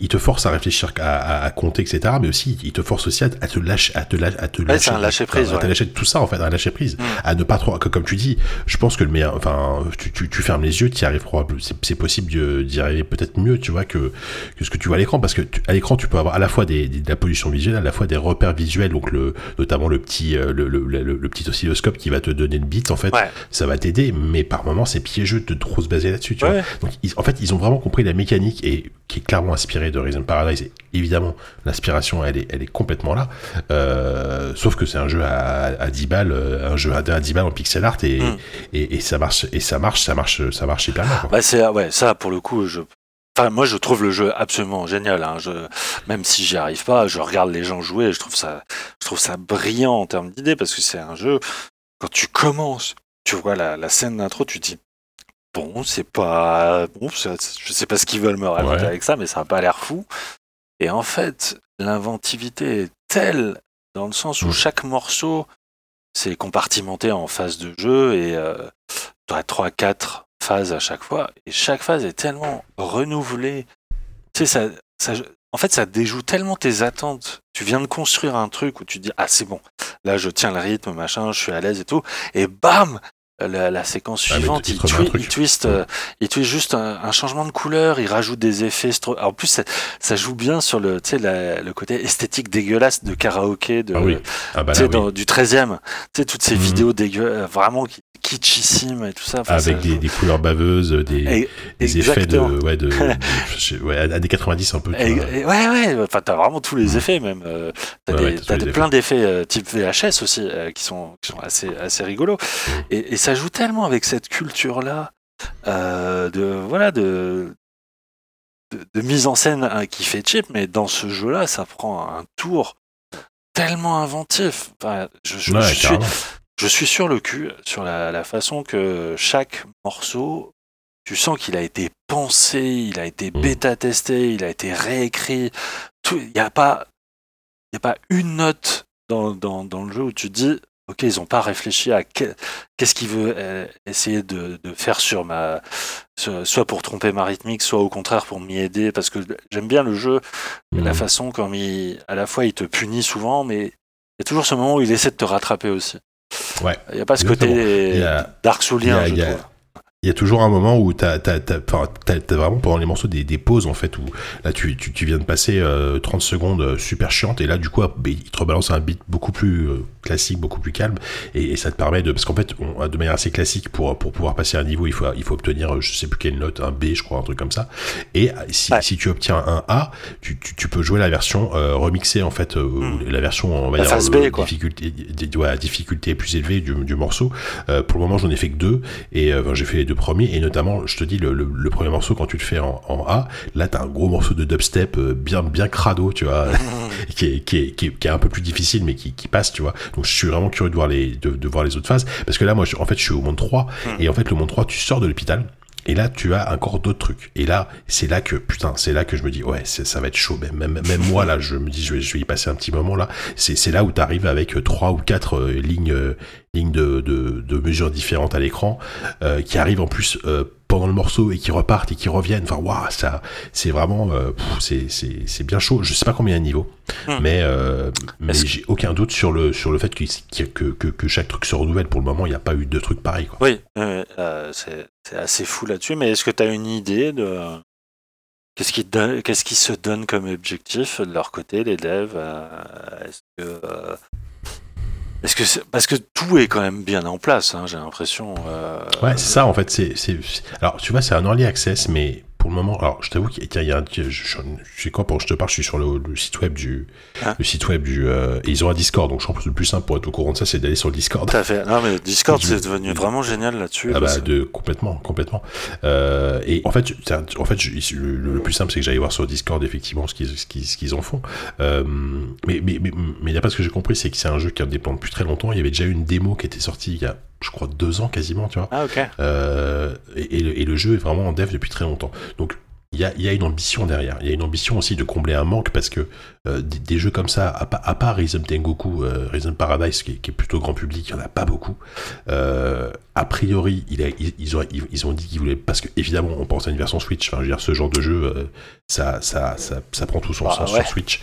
il, te force à réfléchir, à, à, à compter, etc. Mais aussi, il te force aussi à, à te lâcher, à te, lâ- à te Ouais, lâcher, c'est un lâcher prise, à te lâcher tout ça, en fait, à lâcher prise, Mm. à ne pas trop, que, comme tu dis. Je pense que le meilleur, enfin, tu, tu, tu fermes les yeux, tu y arrives probablement. C'est possible d'y arriver peut-être mieux, tu vois, que, que ce que tu vois à l'écran, parce que tu- à l'écran, tu peux avoir à la fois des, des- de la pollution visuelle, à la fois des repères visuels, donc le, notamment le petit, euh, le, le, le, le petit oscilloscope qui va te donner le beat, en fait, Ouais. ça va t'aider, mais par moments, c'est piégeux de trop se baser là-dessus, tu vois. Donc, ils- en fait, ils ont vraiment compris la mécanique et qui est clairement inspirée de Reason Paradise. Et évidemment, l'inspiration, elle est, elle est complètement là. Euh, sauf que c'est un jeu à, à 10 balles, euh, un jeu à 10 balles en pixel art et, Mm. et, et ça marche, et ça marche, ça marche, ça marche hyper bien. Bah c'est ouais, ça pour le coup, je Enfin, moi, je trouve le jeu absolument génial. Hein. Je, même si j'y arrive pas, je regarde les gens jouer et je trouve ça, je trouve ça brillant en termes d'idées parce que c'est un jeu. Quand tu commences, tu vois la, la scène d'intro, tu te dis bon, c'est pas bon, je sais pas ce qu'ils veulent me raconter Ouais. avec ça, mais ça a pas l'air fou. Et en fait, l'inventivité est telle dans le sens où chaque morceau c'est compartimenté en phases de jeu et euh, tu aurais 3 4 phases à chaque fois et chaque phase est tellement renouvelée. Tu sais ça, ça en fait ça déjoue tellement tes attentes. Tu viens de construire un truc où tu dis ah c'est bon. Là je tiens le rythme machin, je suis à l'aise et tout et bam la, la séquence Ah, suivante, il twi- truc. il twist, euh, il twist juste un, un changement de couleur, il rajoute des effets. En plus, ça, ça joue bien sur le, tu sais, la- le côté esthétique dégueulasse de karaoké de, Ah oui. Ah bah là, oui. du 13e. Tu sais, toutes ces Mhm. vidéos dégueu, euh, vraiment qui- kitschissimes et tout ça. Enfin, Avec ça des, couleurs baveuses, des, Et- des effets de, ouais, de, de- ouais, années 90 un peu. Et- ouais, ouais, enfin, t'as vraiment tous les Mhm. effets, même. euh, t'as Ouais, plein d'effets euh, type VHS aussi, euh, qui sont, qui sont assez, assez rigolos. Et, et ça joue tellement avec cette culture-là, euh, de, voilà, de, de, de mise en scène hein, qui fait cheap, mais dans ce jeu-là, ça prend un tour tellement inventif. Enfin, je, je- Ouais, je suis, carrément. je suis sur le cul sur la, la façon que chaque morceau, tu sens qu'il a été pensé, il a été Mm. bêta-testé, il a été réécrit. Il n'y a pas, il a pas une note dans, dans, dans le jeu où tu te dis, ok, ils n'ont pas réfléchi à que- qu'est-ce qu'il veut euh, essayer de, de faire sur ma, so- soit pour tromper ma rythmique, soit au contraire pour m'y aider, parce que j'aime bien le jeu, la Mhm. façon comme il, à la fois il te punit souvent, mais il y a toujours ce moment où il essaie de te rattraper aussi. Ouais. Il n'y a pas ce côté a- Dark Soulien, je trouve. Il y a toujours un moment où t'as t'as vraiment pendant les morceaux des, des pauses en fait où là tu, tu, tu viens de passer euh, 30 secondes euh, super chiantes et là du coup hop, il te rebalance un beat beaucoup plus euh, classique, beaucoup plus calme et, et ça te permet de parce qu'en fait on, de manière assez classique pour pour pouvoir passer un niveau il faut il faut obtenir je sais plus quelle note un B je crois un truc comme ça et euh, si, Ouais. si tu obtiens un A tu, tu, tu peux jouer la version euh, remixée en fait euh, Hmm. la version on va La dire B, quoi. difficulté di- ouais, difficulté plus élevée du, du morceau pour le moment j'en ai fait que deux et enfin, j'ai fait les deux premiers et notamment je te dis le, le- le premier morceau quand tu le fais en, en A là t'as un gros morceau de dubstep euh, bien bien crado tu vois qui, est, qui, est, qui, est, qui est un peu plus difficile mais qui, qui passe tu vois. Donc je suis vraiment curieux de voir les de, de voir les autres phases parce que là moi je- en fait je suis au monde 3 et en fait le monde 3 tu sors de l'hôpital et là, tu as encore d'autres trucs. Et là, c'est là que, putain, c'est là que je me dis, ouais, ça va être chaud. Même, même, même moi, là, je me dis, je vais, je vais y passer un petit moment, là. C'est là où tu arrives avec euh, trois ou quatre euh, lignes, euh, lignes de, de, de mesures différentes à l'écran, euh, qui arrivent en plus pendant le morceau et qui repartent et qui reviennent. Enfin, waouh, ça, c'est vraiment, c'est- bien chaud. Je sais pas combien il y a de niveaux, Hmm. mais, mais j'ai aucun doute sur le, sur le fait que, que, que, que chaque truc se renouvelle. Pour le moment, il n'y a pas eu de trucs pareils, quoi. Oui, c'est c'est assez fou là-dessus, mais est-ce que tu as une idée de qu'est-ce qui, qu'est-ce qui se donne comme objectif de leur côté, les devs euh, Est-ce que. euh, que c'est- parce que tout est quand même bien en place, hein, j'ai l'impression. euh, Ouais, c'est ça en fait. C'est- Alors, tu vois, c'est un early access, mais pour le moment, alors je t'avoue qu'il y a, a un. Je, je, je sais quoi, pour je te parle, je suis sur le, le site web du. Ah. Le site web du. euh, et ils ont un Discord, donc je pense que le plus simple pour être au courant de ça, c'est d'aller sur le Discord. Tout à fait. Non, mais Discord, c'est devenu vraiment génial là-dessus. Ah bah de complètement complètement euh, et en fait en fait je- le, le plus simple c'est que j'aille voir sur Discord effectivement ce qu'ils ce qu'ils, ce qu'ils en font euh, mais mais mais mais d'après ce que j'ai compris c'est que c'est un jeu qui dépend depuis très longtemps il y avait déjà eu une démo qui était sortie il y a je crois deux ans quasiment tu vois Ah, ok. euh, et, et le, et le jeu est vraiment en dev depuis très longtemps. Donc il y a, il y a une ambition derrière. Il y a une ambition aussi de combler un manque parce que euh, des, des jeux comme ça, à, à part Rhythm Tengoku, euh, Rhythm Paradise qui est, qui est plutôt grand public, il n'y en a pas beaucoup. Euh, a priori, il a- ils, ils ont, ils, ils ont dit qu'ils voulaient parce que évidemment on pense à une version Switch. Enfin, je veux dire, ce genre de jeu, ça, ça, ça, ça prend tout son Bah, sens ouais. sur Switch.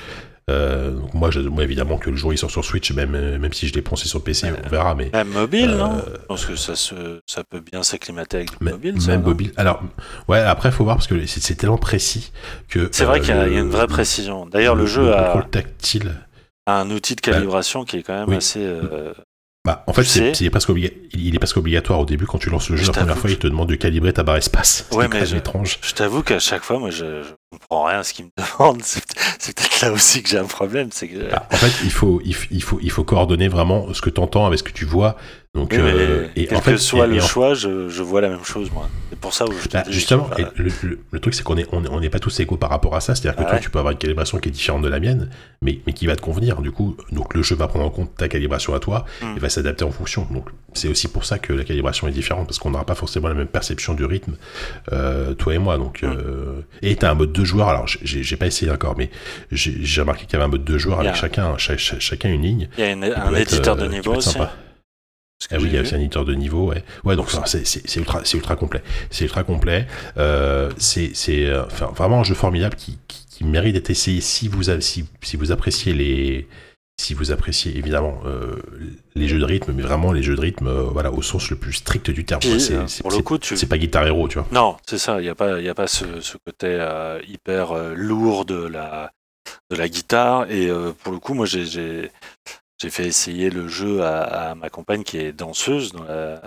Euh, donc moi, je- moi, évidemment, que le jour il sort sur Switch, même, euh, même si je l'ai pensé sur PC, on verra. Mais Même mobile, Euh, non Je pense que ça, se, ça peut bien s'acclimater avec M- mobile. ça, même mobile. Alors, ouais, après, faut voir parce que c'est tellement précis que. C'est vrai euh, qu'il y, a il y a le- une vraie précision. D'ailleurs, le, jeu le a, contrôle tactile. a un outil de calibration qui est quand même Oui. assez. Bah, en fait, c'est sais- c'est presque obliga- il est presque obligatoire au début quand tu lances le jeu Je la première fois, il te demande de calibrer ta barre espace. C'est Ouais, mais je- étrange. Je t'avoue qu'à chaque fois, moi, je, je comprends rien à ce qu'il me demande. C'est c'est peut-être là aussi que j'ai un problème. C'est que. Ah, en fait, il faut, il faut, il faut coordonner vraiment ce que tu entends avec ce que tu vois. Donc, Oui, euh, et quel en fait, que soit et- le et en- choix, je, je vois la même chose, moi. C'est pour ça où je te Bah, dis. justement, que, le, le- le truc c'est qu'on est on est- on n'est pas tous égaux par rapport à ça. C'est-à-dire que Ah toi, tu peux avoir une calibration qui est différente de la mienne, mais, mais qui va te convenir. Du coup, donc le jeu va prendre en compte ta calibration à toi Hmm. et va s'adapter en fonction. Donc c'est aussi pour ça que la calibration est différente parce qu'on n'aura pas forcément la même perception du rythme, euh, toi et moi. Donc Hmm. euh, et t'as un mode deux joueurs. Alors j'ai j'ai pas essayé encore, mais j'ai remarqué qu'il y avait un mode deux joueurs Il y a- avec chacun cha- cha- chacun une ligne. Il y a une- un être, éditeur de niveau aussi. sympa. Que Ah oui, il y a aussi un éditeur de niveau, ouais. Ouais, donc enfin, c'est ultra, complet. C'est ultra complet. Euh, c'est euh, enfin, vraiment un jeu formidable qui, qui, qui mérite d'être essayé si vous, avez, si, si vous appréciez les. Si vous appréciez évidemment euh, les jeux de rythme, mais vraiment les jeux de rythme, euh, voilà, au sens le plus strict du terme. Quoi. C'est- le tu. C'est pas Guitar Hero, tu vois. Non, c'est ça. Il n'y a pas, y a pas ce, ce côté hyper lourd de la, de la guitare. Et pour le coup, moi, j'ai, j'ai, fait essayer le jeu à, à ma compagne qui est danseuse dans la,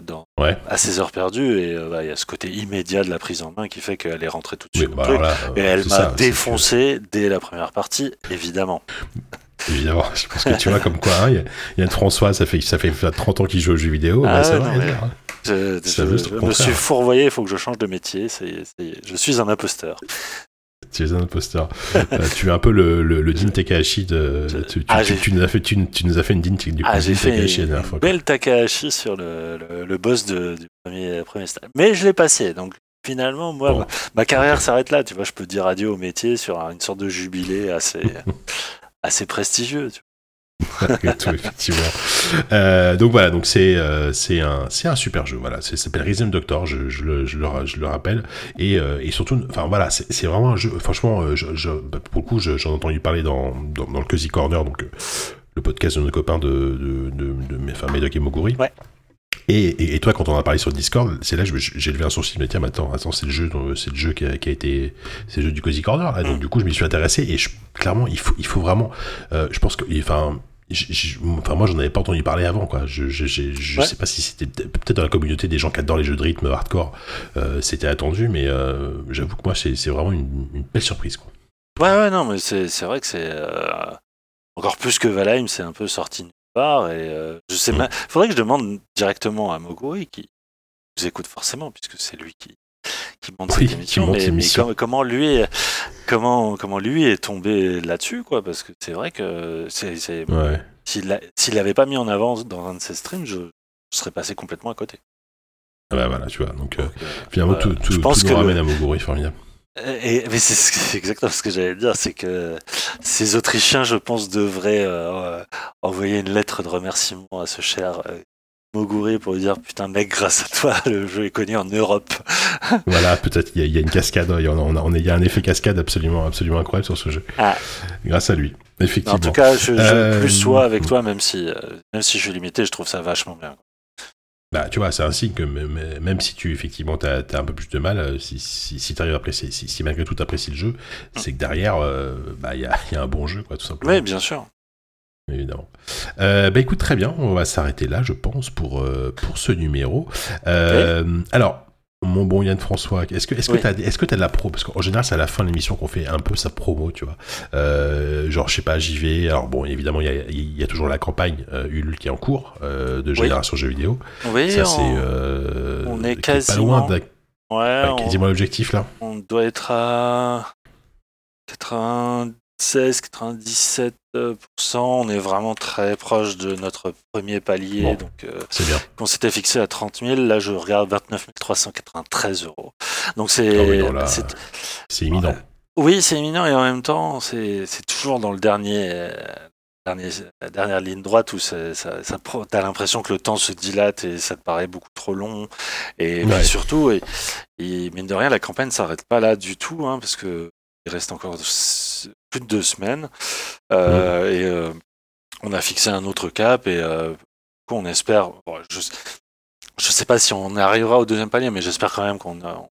dans, Ouais. à ses heures perdues. Et euh, bah, il y a ce côté immédiat de la prise en main qui fait qu'elle est rentrée tout de Oui, suite. bah, le alors truc. là, et euh, elle m'a défoncé dès la première partie, évidemment. évidemment, je pense que tu vois comme quoi, hein, il y a- il y, a François, ça fait, ça fait 30 ans qu'il joue aux jeux vidéo. Ah bah, ça ouais, va, non, il y a mais- dire, hein. Je, me suis fourvoyé, il faut que je change de métier. Je suis un imposteur. Tu es un imposteur. Euh, tu es un peu le, le, le Din Takahashi de. Je- Tu, tu- Ah, tu- nous as fait, tu, nous as fait une Din, du Ah, Din fait Takahashi la dernière fois. belle Takahashi sur le, le, le boss de, du premier, premier stade. Mais je l'ai passé, donc finalement, moi, Bon. ma, ma carrière s'arrête là. Tu vois, je peux dire adieu au métier sur un- une sorte de jubilé assez, assez prestigieux. tu Malgré tout, effectivement. Euh, donc voilà, donc c'est euh, c'est un c'est un super jeu. Voilà, c'est ça s'appelle Rhythm Doctor. Je, je, le, je, le, ra- je le rappelle et, euh, et surtout, enfin voilà, c'est vraiment un jeu. Franchement, je, je, bah, pour le coup, je- j'en ai entendu parler dans, dans dans le Cozy Corner, donc le podcast de nos copains de de de, de, de enfin, Médoc et Moguri. Ouais. Et, et, et toi, quand on en a parlé sur Discord, c'est là que j'ai levé un sourcil, je me dis, tiens, mais attends, attends, c'est le jeu, c'est le jeu qui a, qui a été, c'est le jeu du Cozy Corner, là. Donc, Mm. du coup, je m'y suis intéressé et je- clairement, il faut, il faut vraiment, euh, je pense que, enfin, j- j- enfin, moi, j'en avais pas entendu parler avant, quoi. Je, je, je, je Ouais. sais pas si c'était peut-être dans la communauté des gens qui adorent les jeux de rythme hardcore, euh, c'était attendu, mais euh, j'avoue que moi, c'est c'est vraiment une, une belle surprise, quoi. Ouais, ouais, non, mais c'est c'est vrai que c'est euh, encore plus que Valheim, c'est un peu sorti nulle part. Et je sais Mm. faudrait que je demande directement à Moguri qui nous écoute forcément, puisque c'est lui qui qui monte Oui, cette émission. monte mais, comment lui, comment comment lui est tombé là-dessus, quoi Parce que c'est vrai que c'est Ouais. S'il l'avait pas mis en avant dans un de ses streams, je, je serais passé complètement à côté. Ah bah voilà, tu vois. Donc, euh, euh, finalement, euh, tout, tout, je pense tout que nous le- ramène à Moguri, formidable. et, mais c'est exactement ce que j'allais dire, c'est que ces Autrichiens, je pense, devraient euh, envoyer une lettre de remerciement à ce cher Moguri pour lui dire putain mec, grâce à toi, le jeu est connu en Europe. Voilà, peut-être il y, a- il y a une cascade, il y, a, on a- on a- il y a un effet cascade absolument, absolument incroyable sur ce jeu. Ah. Grâce à lui, effectivement. en tout cas, je, je Euh, plus sois avec toi, même si euh, même si je suis limité, je trouve ça vachement bien. Bah, tu vois, c'est un signe que même, même si tu, effectivement, t'as as un peu plus de mal, euh, si, si, si t'arrives à apprécier, si, si malgré tout t'apprécies le jeu, c'est que derrière, euh, bah, il y a, y a un bon jeu, quoi, tout simplement. Oui, bien sûr. Évidemment. Euh, bah écoute, très bien, on va s'arrêter là, je pense, pour, euh, pour ce numéro. Euh, Alors, mon bon Yann François, est-ce que est-ce Oui. que t'as est-ce que t'as de la pro Parce qu'en général, c'est à la fin de l'émission qu'on fait un peu sa promo, tu vois. Euh, genre, je sais pas, j'y vais. Alors bon, évidemment, il y a, il y a toujours la campagne euh, Ulule qui est en cours euh, de génération jeux vidéo. Oui, Ça, on, c'est on est pas loin d'un- ouais, quasiment l'objectif là. On doit être à 96, 97%. On est vraiment très proche de notre premier palier. Bon. Donc, euh, C'est bien. on s'était fixé à 30 000. Là, je regarde 29 393 euros. Donc, Ah c'est. oui, non, là, c'est- C'est imminent. oui, c'est éminent et en même temps, c'est c'est toujours dans le dernier. euh, dernier- la dernière ligne droite où ça, ça, t'as l'impression que le temps se dilate et ça te paraît beaucoup trop long. Et surtout, et, et mine de rien, la campagne s'arrête pas là du tout, hein, parce que il reste encore plus de deux semaines. Euh, Et euh, on a fixé un autre cap et euh, on espère. bon, je, je sais pas si on arrivera au deuxième palier, mais j'espère quand même qu'on on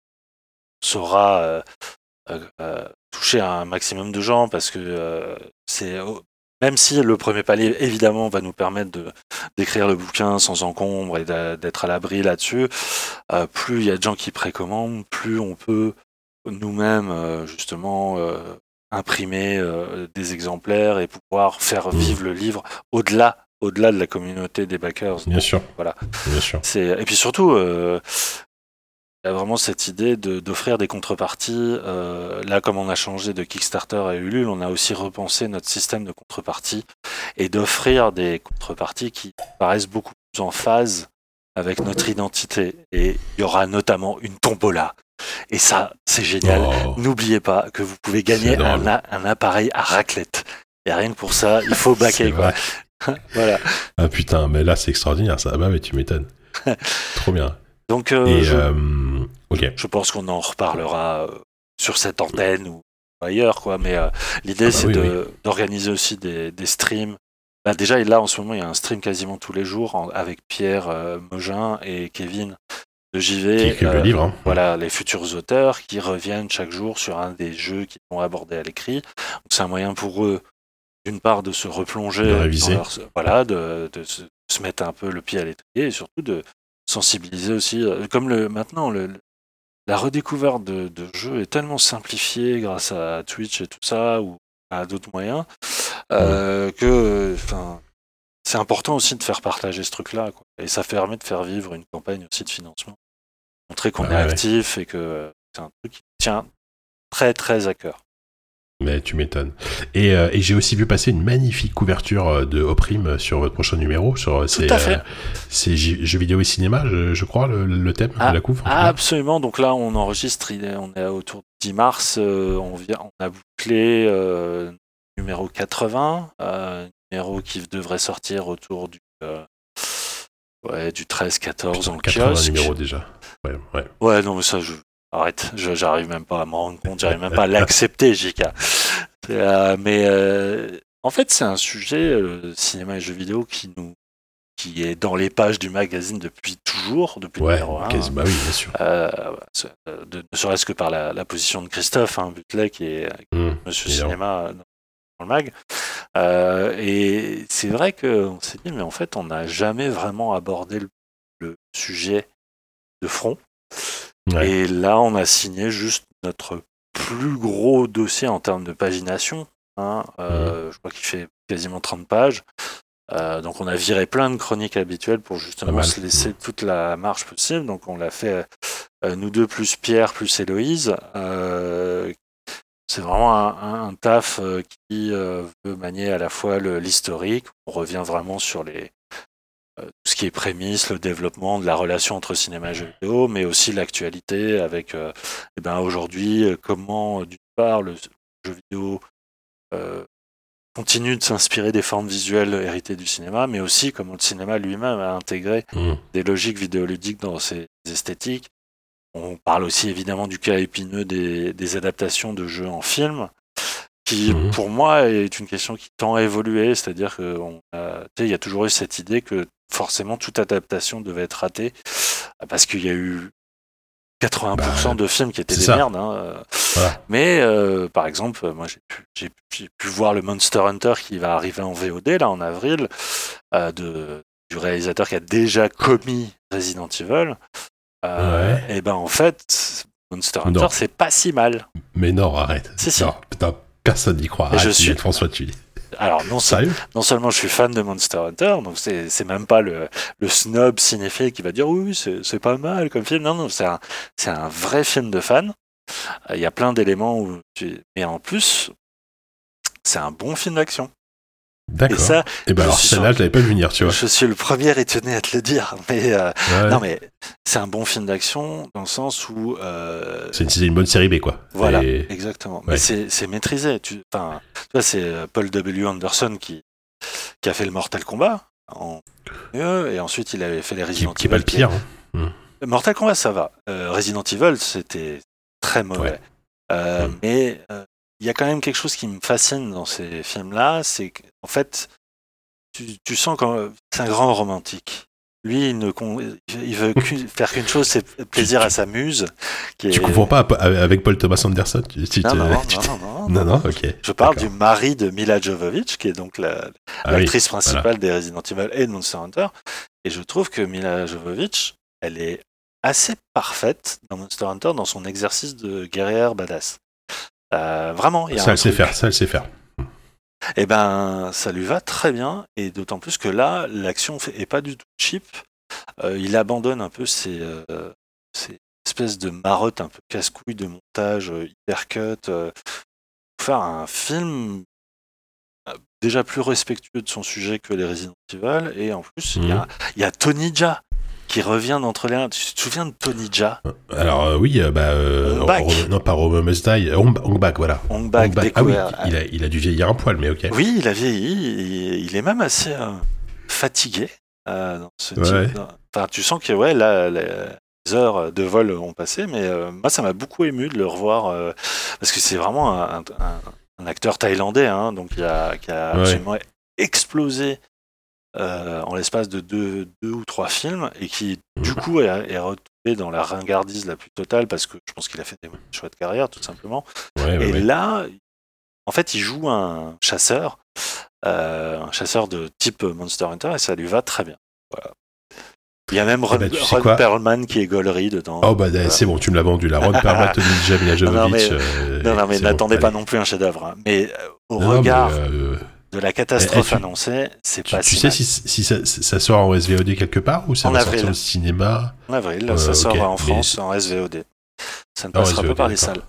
saura toucher un maximum de gens parce que c'est même si le premier palier évidemment va nous permettre de d'écrire le bouquin sans encombre et d'être à l'abri là-dessus, euh, plus il y a de gens qui précommandent, plus on peut nous-mêmes euh, justement euh, imprimer euh, des exemplaires et pouvoir faire Mmh. vivre le livre au-delà au-delà de la communauté des backers. Bien sûr. Voilà. Bien sûr. Et puis surtout, euh, il y a vraiment cette idée de- d'offrir des contreparties. euh, là, comme on a changé de Kickstarter à Ulule, on a aussi repensé notre système de contrepartie et d'offrir des contreparties qui paraissent beaucoup plus en phase avec notre identité. Et il y aura notamment une tombola. Et ça, c'est génial. Oh. N'oubliez pas que vous pouvez gagner un, appareil à raclette. Et rien que pour ça, il faut baquer. Quoi. Voilà. Ah putain, mais là c'est extraordinaire ça. Ah bah mais tu m'étonnes. Trop bien. Donc, euh, Et je, euh, je pense qu'on en reparlera euh, sur cette antenne ou ailleurs, quoi. Mais euh, l'idée, Ah bah c'est oui, de- d'organiser aussi des, des streams. Bah, déjà, là, en ce moment, il y a un stream quasiment tous les jours en- avec Pierre Mogin et Kevin de JV. Qui le euh, livre. Hein. Voilà, les futurs auteurs qui reviennent chaque jour sur un des jeux qu'ils vont aborder à l'écrit. Donc, c'est un moyen pour eux, d'une part, de se replonger, De dans réviser. leur- voilà, de, de se, se mettre un peu le pied à l'étrier et surtout de sensibiliser aussi. euh, Comme le, maintenant, le, la redécouverte de, de jeux est tellement simplifiée grâce à Twitch et tout ça, ou à d'autres moyens, euh, que enfin, c'est important aussi de faire partager ce truc-là. quoi. Et ça permet de faire vivre une campagne aussi de financement. Montrer qu'on Ouais, est ouais. actif et que euh, c'est un truc qui tient très très à cœur. Mais tu m'étonnes. Et, euh, et j'ai aussi vu passer une magnifique couverture euh, de Oprime sur votre prochain numéro. Sur, c'est, à fait. c'est j- jeux vidéo et cinéma, je, je crois, le, le thème Ah, de la couve. Ah, absolument. Donc là, on enregistre, on est autour du 10 mars. euh, on, vient, on a bouclé euh, numéro 80, euh, numéro qui devrait sortir autour du, euh, ouais, du 13-14 en 80 kiosque. numéros déjà. Ouais, ouais. Ouais, non, mais ça, je. Arrête, je- j'arrive même pas à me rendre compte, j'arrive même pas à l'accepter, JK. Euh, mais euh, en fait, c'est un sujet, euh, cinéma et jeux vidéo, qui nous qui est dans les pages du magazine depuis toujours, depuis Ouais, numéro 1. quasi- bah oui, bien sûr. Euh, de- ne serait-ce que par la, la position de Christophe hein, Butlet, qui est Hum, Monsieur. Cinéma le mag. Euh, et c'est vrai qu'on s'est dit, mais en fait, on n'a jamais vraiment abordé le, le sujet de front. Ouais. Et là, on a signé juste notre plus gros dossier en termes de pagination. hein. Euh, Je crois qu'il fait quasiment 30 pages. Euh, donc on a viré plein de chroniques habituelles pour justement se laisser toute la marge possible. Donc on l'a fait euh, nous deux plus Pierre plus Héloïse. Euh, c'est vraiment un, taf euh, qui euh, veut manier à la fois l'historique. On revient vraiment sur les euh, tout ce qui est prémisse, le développement de la relation entre cinéma et jeux vidéo, mais aussi l'actualité avec euh, eh ben, aujourd'hui comment d'une part le jeu vidéo euh, continue de s'inspirer des formes visuelles héritées du cinéma, mais aussi comment le cinéma lui-même a intégré Hum, des logiques vidéoludiques dans ses esthétiques. On parle aussi évidemment du cas épineux des, des adaptations de jeux en film, qui Mhm. pour moi est une question qui tend à évoluer, c'est-à-dire qu'il y a toujours eu cette idée que forcément toute adaptation devait être ratée, parce qu'il y a eu 80% Bah, de films qui étaient des ça. merdes. hein. Voilà. Mais euh, par exemple, moi j'ai pu, voir le Monster Hunter qui va arriver en VOD là en avril, euh, de, du réalisateur qui a déjà commis Resident Evil. Euh, Et ben en fait, Monster Hunter c'est pas si mal. Mais non, arrête. Si, si. Non, putain, personne n'y croit. Je suis- François, tu dis. Alors non, Sérieux non seulement je suis fan de Monster Hunter, donc c'est même pas le, le snob cinéphile qui va dire oui, c'est pas mal comme film. Non, non, c'est un, un vrai film de fan. Il y a plein d'éléments où tu... Mais en plus, c'est un bon film d'action. Et D'accord. ça, Et ben je alors, celle-là, je l'avais pas vu venir, tu vois. je suis le premier étonné à te le dire. Mais euh, Ouais. non, mais c'est un bon film d'action dans le sens où euh, C'est une, bonne série B, quoi. Voilà, Et- exactement. Ouais. Mais c'est maîtrisé. Tu, vois, c'est euh, Paul W. Anderson qui, qui a fait le Mortal Kombat en et ensuite il avait fait les Qui, Resident qui est pas Evil. le pire. hein. Mortal Kombat, ça va. Euh, Resident Evil, c'était très mauvais. Ouais. Euh, Mm. Mais euh, il y a quand même quelque chose qui me fascine dans ces films-là, c'est qu'en fait, tu, tu sens que c'est un grand romantique. Lui, il ne con- il veut faire qu'une chose, c'est plaisir à sa muse. Qui Tu est- confonds pas avec Paul Thomas Anderson tu, tu Non, non, non, tu non, non, ok. Je parle du mari de Mila Jovovich, qui est donc la- Ah oui, l'actrice principale des Resident Evil et de Monster Hunter. Et je trouve que Mila Jovovich, elle est assez parfaite dans Monster Hunter dans son exercice de guerrière badass. Euh, vraiment, il y a ça, elle sait faire, ça, elle sait faire. Et ben, ça lui va très bien, et d'autant plus que là, l'action est pas du tout cheap. Euh, il abandonne un peu ses, euh, espèces de marottes un peu casse-couilles de montage, hyper cut, euh, pour faire un film déjà plus respectueux de son sujet que les Resident Evil, et en plus, il y, Mhm. y a Tony Jaa qui revient d'entre les uns. Tu te souviens de Tony Jaa? Alors, euh, oui, euh, bah. euh, non, pas Rome Must Die. euh, Hong, Hong Bak, voilà. Hong Bak Hong Bak. Ah oui, il a, il a dû vieillir un poil, mais ok. Oui, il a vieilli. Il est même assez euh, fatigué euh, dans ce type. Ouais. de- Enfin, tu sens que ouais, là, les heures de vol ont passé, mais euh, moi, ça m'a beaucoup ému de le revoir euh, parce que c'est vraiment un, un- un acteur thaïlandais, hein, donc il a, qui a Ouais. absolument explosé euh, en l'espace de deux, deux ou trois films et qui, du coup, est, est retrouvé dans la ringardise la plus totale parce que je pense qu'il a fait des choix de carrière, tout simplement. Ouais, ouais, Et ouais. là, en fait, il joue un chasseur, euh, un chasseur de type Monster Hunter, et ça lui va très bien. Voilà. Il y a même Ron, tu sais Ron quoi Perlman qui est Gollery dedans. Oh, bah, c'est bon, tu me l'as vendu, là. Ron Perlman, Tony Jaa, Mila Non, non, mais- Jovovich. euh, non, non, mais c'est n'attendez bon, pas allez. non plus un chef-d'œuvre. hein. Mais euh, au Non, non, mais, regard euh, de la catastrophe eh, tu- annoncée, c'est pas tu si sais mal. si, si ça, ça sort en SVOD quelque part ou ça En va avril. sortir au cinéma En avril, Euh, ça ok, sort en mais- France en SVOD. Ça ne Ah, passera SVOD, pas par les salles.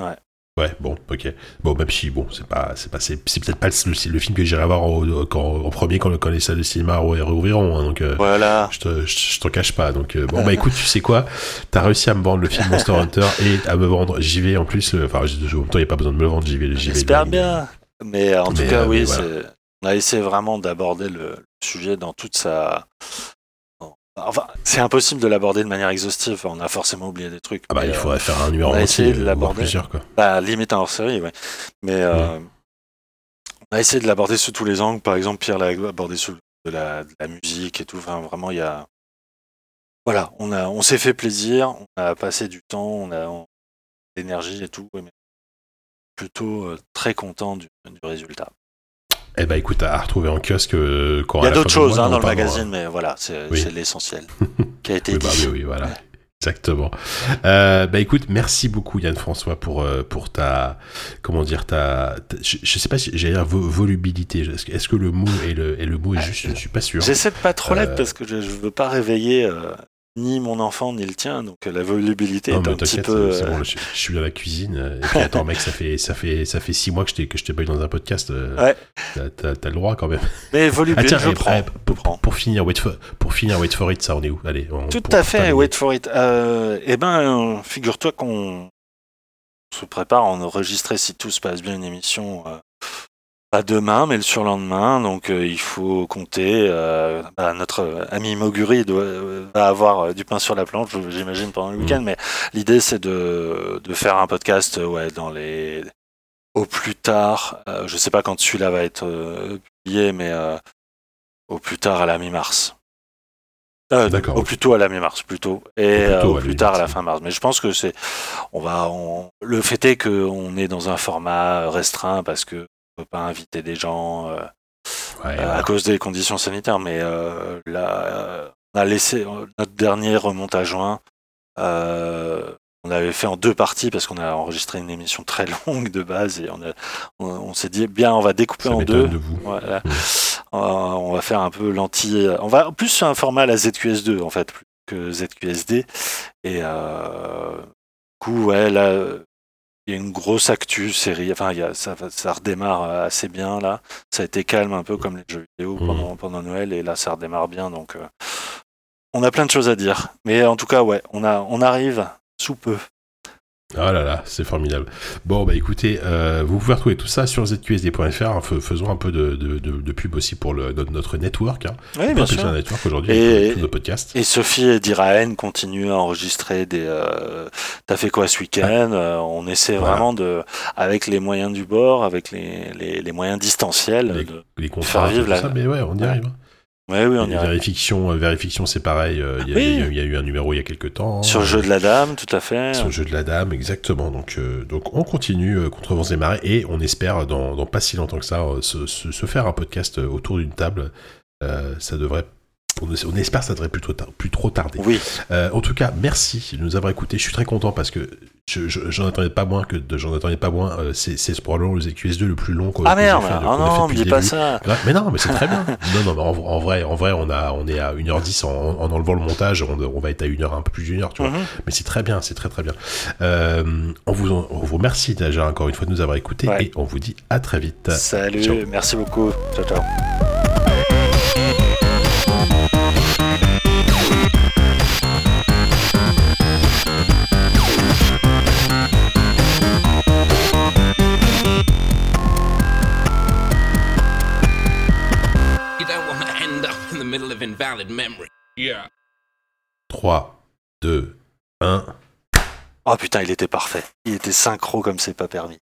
Ouais. Ouais, bon, ok. Bon, même si, bon, c'est pas, c'est pas, c'est, peut-être pas le, le film que j'irai voir au, quand, en premier quand, quand les salles de cinéma rouvriront. Hein, donc, euh, Voilà. je te, je, je t'en cache pas. Donc, euh, bon, bah écoute, tu sais quoi? T'as réussi à me vendre le film Monster Hunter et à me vendre j'y vais en plus. Enfin, en même temps, il n'y a pas besoin de me le vendre. J'y vais J'espère bien. Mais en tout cas, euh, oui, voilà. on a essayé vraiment d'aborder le, sujet dans toute sa. Enfin, c'est impossible de l'aborder de manière exhaustive. On a forcément oublié des trucs. Ah bah, il euh, faudrait faire un numéro on a essayé de l'aborder. plusieurs, quoi. Bah, limite un hors-série, ouais. Mais euh, on a essayé de l'aborder sous tous les angles. Par exemple, Pierre l'a abordé sous de la, de la musique et tout. Enfin, vraiment, il y a. Voilà, on, a, on s'est fait plaisir, on a passé du temps, on a l'énergie et tout. mais plutôt euh, très content du, du résultat. Eh bah, écoute, à retrouver en kiosque euh, Il y a d'autres choses mois, hein, dans le magazine, mais voilà, c'est Oui. l'essentiel qui a été Oui, bah dit. oui, oui, voilà. Exactement. Euh, bah écoute, merci beaucoup Yann François pour euh, pour ta comment dire ta, ta- je, je sais pas si j'allais dire vo- volubilité. Est-ce que, le mot est le, est le mot est juste? Je suis pas sûr. J'essaie de pas trop l'être Euh, parce que je, je veux pas réveiller euh, ni mon enfant ni le tien, donc la volubilité Non est un petit t'inquiète, peu. c'est euh, bon, je, je suis dans la cuisine. euh, Et puis attends mec, ça fait ça fait ça fait six mois que je t'ai que je dans un podcast. euh, Ouais. T'as, le droit quand même. Mais Ah volubilité, tiens, je eh, prends. eh, pour, prends. pour finir wait for pour finir wait for it, ça on est où? Allez. on- Tout à fait, wait for it. Euh, eh ben, figure-toi qu'on se prépare à enregistrer, si tout se passe bien, une émission euh, pas demain, mais le surlendemain. Donc, euh, il faut compter. euh, bah, notre ami Moguri doit, euh, va avoir du pain sur la planche, j'imagine, pendant le week-end. Mais l'idée, c'est de, de faire un podcast, ouais, dans les au plus tard. euh, je sais pas quand celui-là va être publié, mais au plus tard à la mi-mars. Euh, D'accord, Au plus tôt à la mi-mars plutôt, et Au plus euh, au plus tard à la fin mars. Mais je pense que c'est, on va, on- le fait est qu'on est dans un format restreint parce que peut pas inviter des gens euh, Ouais, euh, à cause des conditions sanitaires. Mais euh, là, on a laissé notre dernier remonte à juin. on avait fait en deux parties parce qu'on a enregistré une émission très longue de base et on, a, on, on s'est dit bien on va découper Ça en deux. de vous. Voilà. Mm. Euh, on va faire un peu l'anti. On va plus sur un format à la ZQS2 en fait, que ZQSD. Et euh, du coup, ouais, là, il y a une grosse actu série. Enfin, il y a, ça, redémarre euh, assez bien là. Ça a été calme un peu comme les jeux vidéo pendant, pendant Noël et là, ça redémarre bien. Donc, euh, on a plein de choses à dire. Mais en tout cas, ouais, on, a, on arrive sous peu. Ah là là, c'est formidable. Bon, bah écoutez, euh, vous pouvez retrouver tout ça sur zqsd.fr. hein. Fais- faisons un peu de, de, de- de pub aussi pour le, notre, notre network. Hein. Oui, bien sûr. un network aujourd'hui, Et- tous nos podcasts. Et Sophie Diraen continue à enregistrer des. Euh, T'as fait quoi ce week-end Euh, On essaie Voilà. vraiment de, avec les moyens du bord, avec les, les, les moyens distanciels. Les- de- Les contrats, faire vivre la- ça, mais ouais, on y Ouais. arrive. hein. Ouais, oui, on y arrive. vérification, euh, vérification, c'est pareil. euh, Il y, a- Oui. il y a- il y a eu un numéro il y a quelques temps. Sur le jeu de la dame, tout à fait. Sur le jeu de la dame, exactement. Donc, euh, donc on continue euh, contre vents et marées et on espère dans, dans pas si longtemps que ça se, se- se faire un podcast autour d'une table. Ça devrait, on, on espère que ça devrait plutôt tar- plus trop tarder. Oui, Euh, en tout cas, merci de nous avoir écoutés. Je suis très content parce que je, je- j'en attendais pas moins que de, j'en attendais pas moins. euh, c'est, c'est probablement le ZQS2 le plus long qu'on ah merde, fait, ah fait non, depuis dis pas début. ça. Mais non, mais c'est très bien. non, non, mais en, en vrai, en vrai, on a, on est à 1h10 en, en enlevant le montage. On, on va être à 1h, un peu plus d'une heure, tu vois. Mhm. Mais c'est très bien, c'est très très bien. Euh, on, vous, en- on vous remercie déjà encore une fois de nous avoir écoutés Ouais. et on vous dit à très vite. Salut, Ciao. merci beaucoup. Ciao, ciao. Middle of invalid memory. Yeah. 3, 2, 1. Oh putain, il était parfait. Il était synchro comme c'est pas permis.